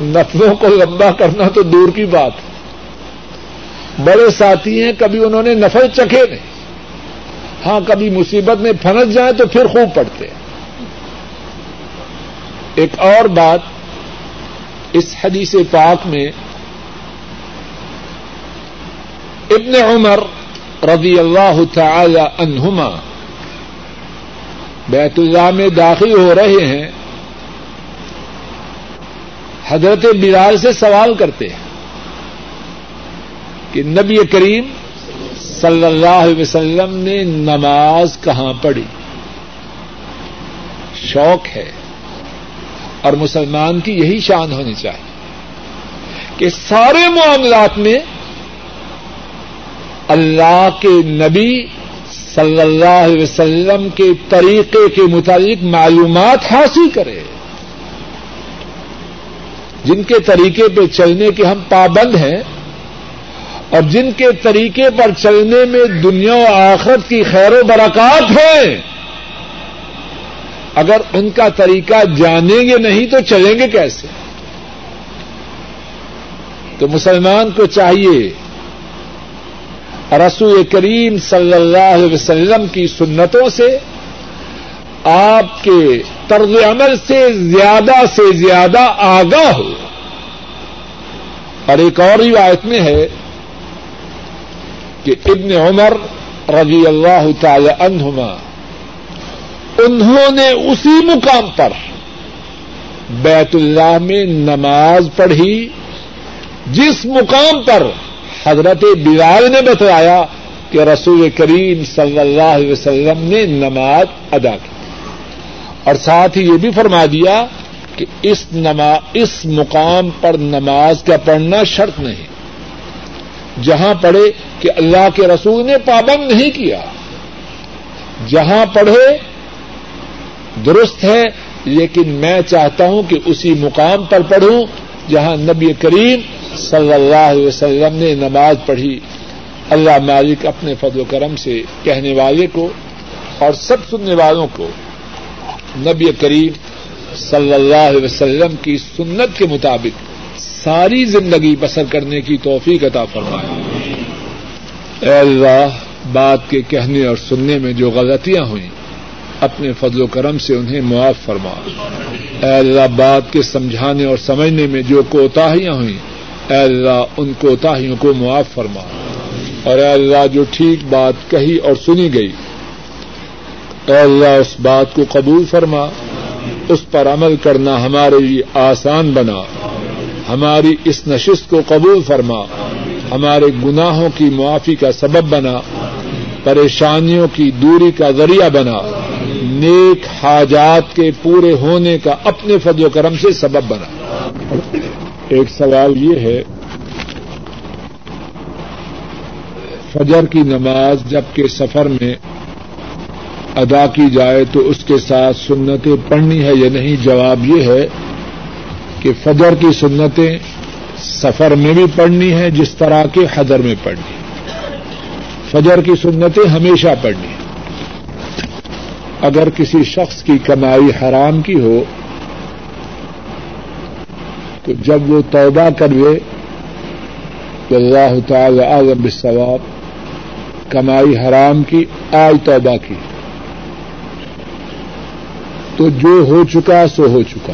نفلوں کو لمبا کرنا تو دور کی بات۔ ہے بڑے ساتھی ہیں، کبھی انہوں نے نفل چکھے نہیں ہاں کبھی مصیبت میں پھنس جائیں تو پھر خوب پڑتے ہیں ایک اور بات اس حدیث پاک میں ابن عمر رضی اللہ تعالی عنہما بیت اللہ میں داخل ہو رہے ہیں، حضرت بلال سے سوال کرتے ہیں کہ نبی کریم صلی اللہ علیہ وسلم نے نماز کہاں پڑھی؟ شوق ہے۔ اور مسلمان کی یہی شان ہونی چاہیے کہ سارے معاملات میں اللہ کے نبی صلی اللہ علیہ وسلم کے طریقے کے متعلق معلومات حاصل کرے۔ جن کے طریقے پہ چلنے کے ہم پابند ہیں اور جن کے طریقے پر چلنے میں دنیا و آخرت کی خیر و برکات ہے۔ اگر ان کا طریقہ جانیں گے نہیں تو چلیں گے کیسے؟ تو مسلمان کو چاہیے رسول کریم صلی اللہ علیہ وسلم کی سنتوں سے، آپ کے طرز عمل سے زیادہ سے زیادہ آگاہ ہو۔ اور ایک اور روایت میں ہے کہ ابن عمر رضی اللہ تعالی عنہما انہوں نے اسی مقام پر بیت اللہ میں نماز پڑھی، جس مقام پر حضرت بلال نے بتایا کہ رسول کریم صلی اللہ علیہ وسلم نے نماز ادا کی۔ اور ساتھ ہی یہ بھی فرما دیا کہ اس اس مقام پر نماز کا پڑھنا شرط نہیں۔ جہاں پڑھے کہ اللہ کے رسول نے پابند نہیں کیا، جہاں پڑھے درست ہے، لیکن میں چاہتا ہوں کہ اسی مقام پر پڑھوں جہاں نبی کریم صلی اللہ علیہ وسلم نے نماز پڑھی۔ اللہ مالک اپنے فضل و کرم سے کہنے والے کو اور سب سننے والوں کو نبی کریم صلی اللہ علیہ وسلم کی سنت کے مطابق ساری زندگی بسر کرنے کی توفیق عطا فرمائے۔ اے اللہ، بات کے کہنے اور سننے میں جو غلطیاں ہوئیں اپنے فضل و کرم سے انہیں معاف فرما۔ اے اللہ، بات کے سمجھانے اور سمجھنے میں جو کوتاہیاں ہوئیں، اے اللہ، ان کوتاہیوں کو معاف فرما۔ اور اے اللہ، جو ٹھیک بات کہی اور سنی گئی، اے اللہ، اس بات کو قبول فرما۔ اس پر عمل کرنا ہمارے لیے آسان بنا۔ ہماری اس نشست کو قبول فرما۔ ہمارے گناہوں کی معافی کا سبب بنا۔ پریشانیوں کی دوری کا ذریعہ بنا۔ نیک حاجات کے پورے ہونے کا اپنے فضل و کرم سے سبب بنا۔ ایک سوال یہ ہے، فجر کی نماز جبکہ سفر میں ادا کی جائے تو اس کے ساتھ سنتیں پڑھنی ہے یا نہیں؟ جواب یہ ہے کہ فجر کی سنتیں سفر میں بھی پڑھنی ہے جس طرح کے حضر میں پڑھنی فجر کی سنتیں ہمیشہ پڑھنی اگر کسی شخص کی کمائی حرام کی ہو، تو جب وہ توبہ کروے، تو اللہ تعالی اعظم ثواب کمائی حرام کی، آج توبہ کی۔ تو جو ہو چکا، سو ہو چکا۔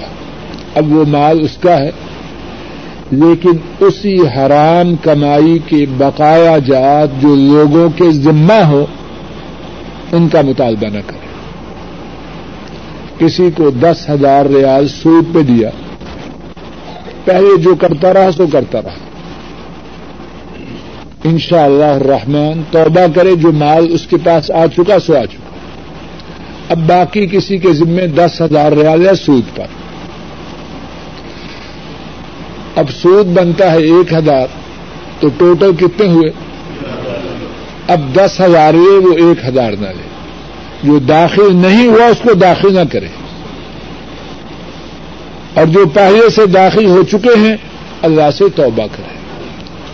اب وہ مال اس کا ہے، لیکن اسی حرام کمائی کے بقایا جات جو لوگوں کے ذمہ ہو، ان کا مطالبہ نہ کرے۔ کسی کو دس ہزار ریال سود پہ دیا۔ پہلے جو کرتا رہا، سو کرتا رہا۔ ان شاء اللہ رحمان توبہ کرے، جو مال اس کے پاس آ چکا، سو آ چکا۔ اب باقی کسی کے ذمے دس ہزار ریال ہے سود پر اب سود بنتا ہے ایک ہزار، تو ٹوٹل کتنے ہوئے؟ اب دس ہزار ہوئے وہ ایک ہزار نہ لے۔ جو داخل نہیں ہوا اس کو داخل نہ کرے۔ اور جو پہلے سے داخل ہو چکے ہیں، اللہ سے توبہ کرے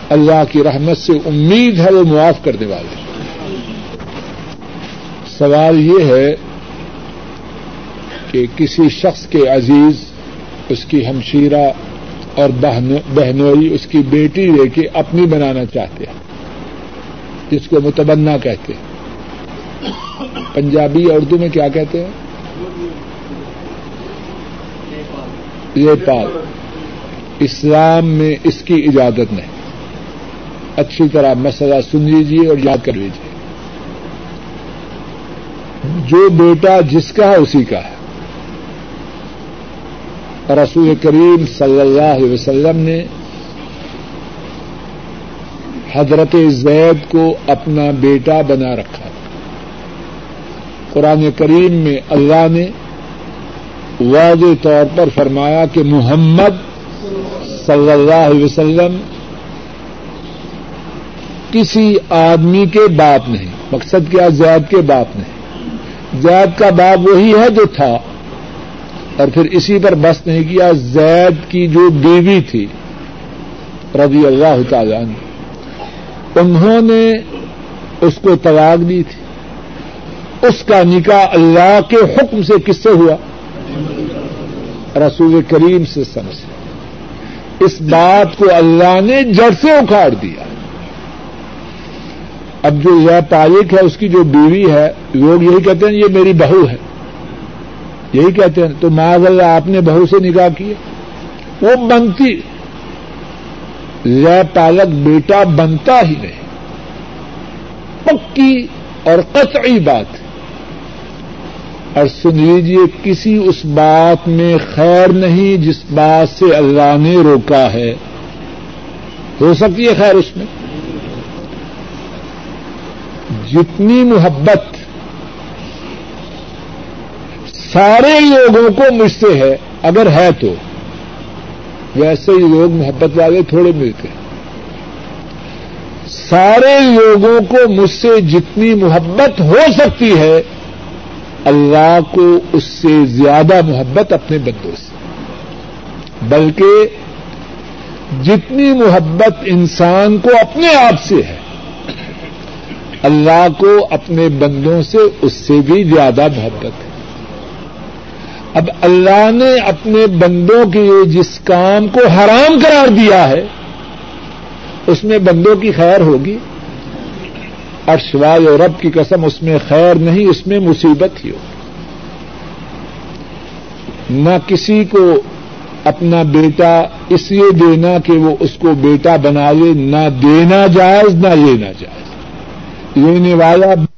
اللہ کی رحمت سے امید ہے، وہ معاف کرنے والے سوال یہ ہے کہ کسی شخص کے عزیز، اس کی ہمشیرہ اور بہنوئی، اس کی بیٹی لے کے اپنی بنانا چاہتے ہیں، جس کو متبنا کہتے ہیں۔ پنجابی اردو میں کیا کہتے ہیں؟ یہ پال۔ اسلام میں اس کی اجازت نہیں۔ اچھی طرح مسئلہ سن لیجیے اور یاد کر لیجیے۔ جو بیٹا جس کا ہے اسی کا ہے۔ رسول کریم صلی اللہ علیہ وسلم نے حضرت زید کو اپنا بیٹا بنا رکھا۔ قرآن کریم میں اللہ نے واضح طور پر فرمایا کہ محمد صلی اللہ علیہ وسلم کسی آدمی کے باپ نہیں، مقصد کیا؟ زید کے باپ نہیں۔ زید کا باپ وہی ہے جو تھا۔ اور پھر اسی پر بس نہیں کیا، زید کی جو بیوی تھی، رضی اللہ تعالی انہوں نے اس کو طلاق دی تھی۔ اس کا نکاح اللہ کے حکم سے کس سے ہوا؟ رسول کریم سے سمجھ اس بات کو اللہ نے جڑ سے اکھاڑ دیا۔ اب جو یہ تاریخ ہے، اس کی جو بیوی ہے، لوگ یہی کہتے ہیں، یہ میری بہو ہے۔ یہی کہتے ہیں، تو معذ اللہ آپ نے بہو سے نکاح کیا؟ وہ بنتی۔ یہ پالک بیٹا بنتا ہی نہیں۔ پکی اور قطعی بات اور سن لیجیے کسی اس بات میں خیر نہیں جس بات سے اللہ نے روکا ہے۔ ہو سکتی ہے خیر اس میں؟ جتنی محبت سارے لوگوں کو مجھ سے ہے، اگر ہے تو۔ ویسے ہی لوگ محبت والے تھوڑے ملتے ہیں۔ سارے لوگوں کو مجھ سے جتنی محبت ہو سکتی ہے اللہ کو اس سے زیادہ محبت اپنے بندوں سے۔ بلکہ جتنی محبت انسان کو اپنے آپ سے ہے، اللہ کو اپنے بندوں سے اس سے بھی زیادہ محبت ہے۔ اب اللہ نے اپنے بندوں کے لیے جس کام کو حرام قرار دیا ہے، اس میں بندوں کی خیر ہوگی۔ اور سوائے اور رب کی قسم اس میں خیر نہیں، اس میں مصیبت ہی ہو۔ نہ کسی کو اپنا بیٹا اس لیے دینا کہ وہ اس کو بیٹا بنا لے نہ دینا جائز، نہ لینا جائز۔ لینے والا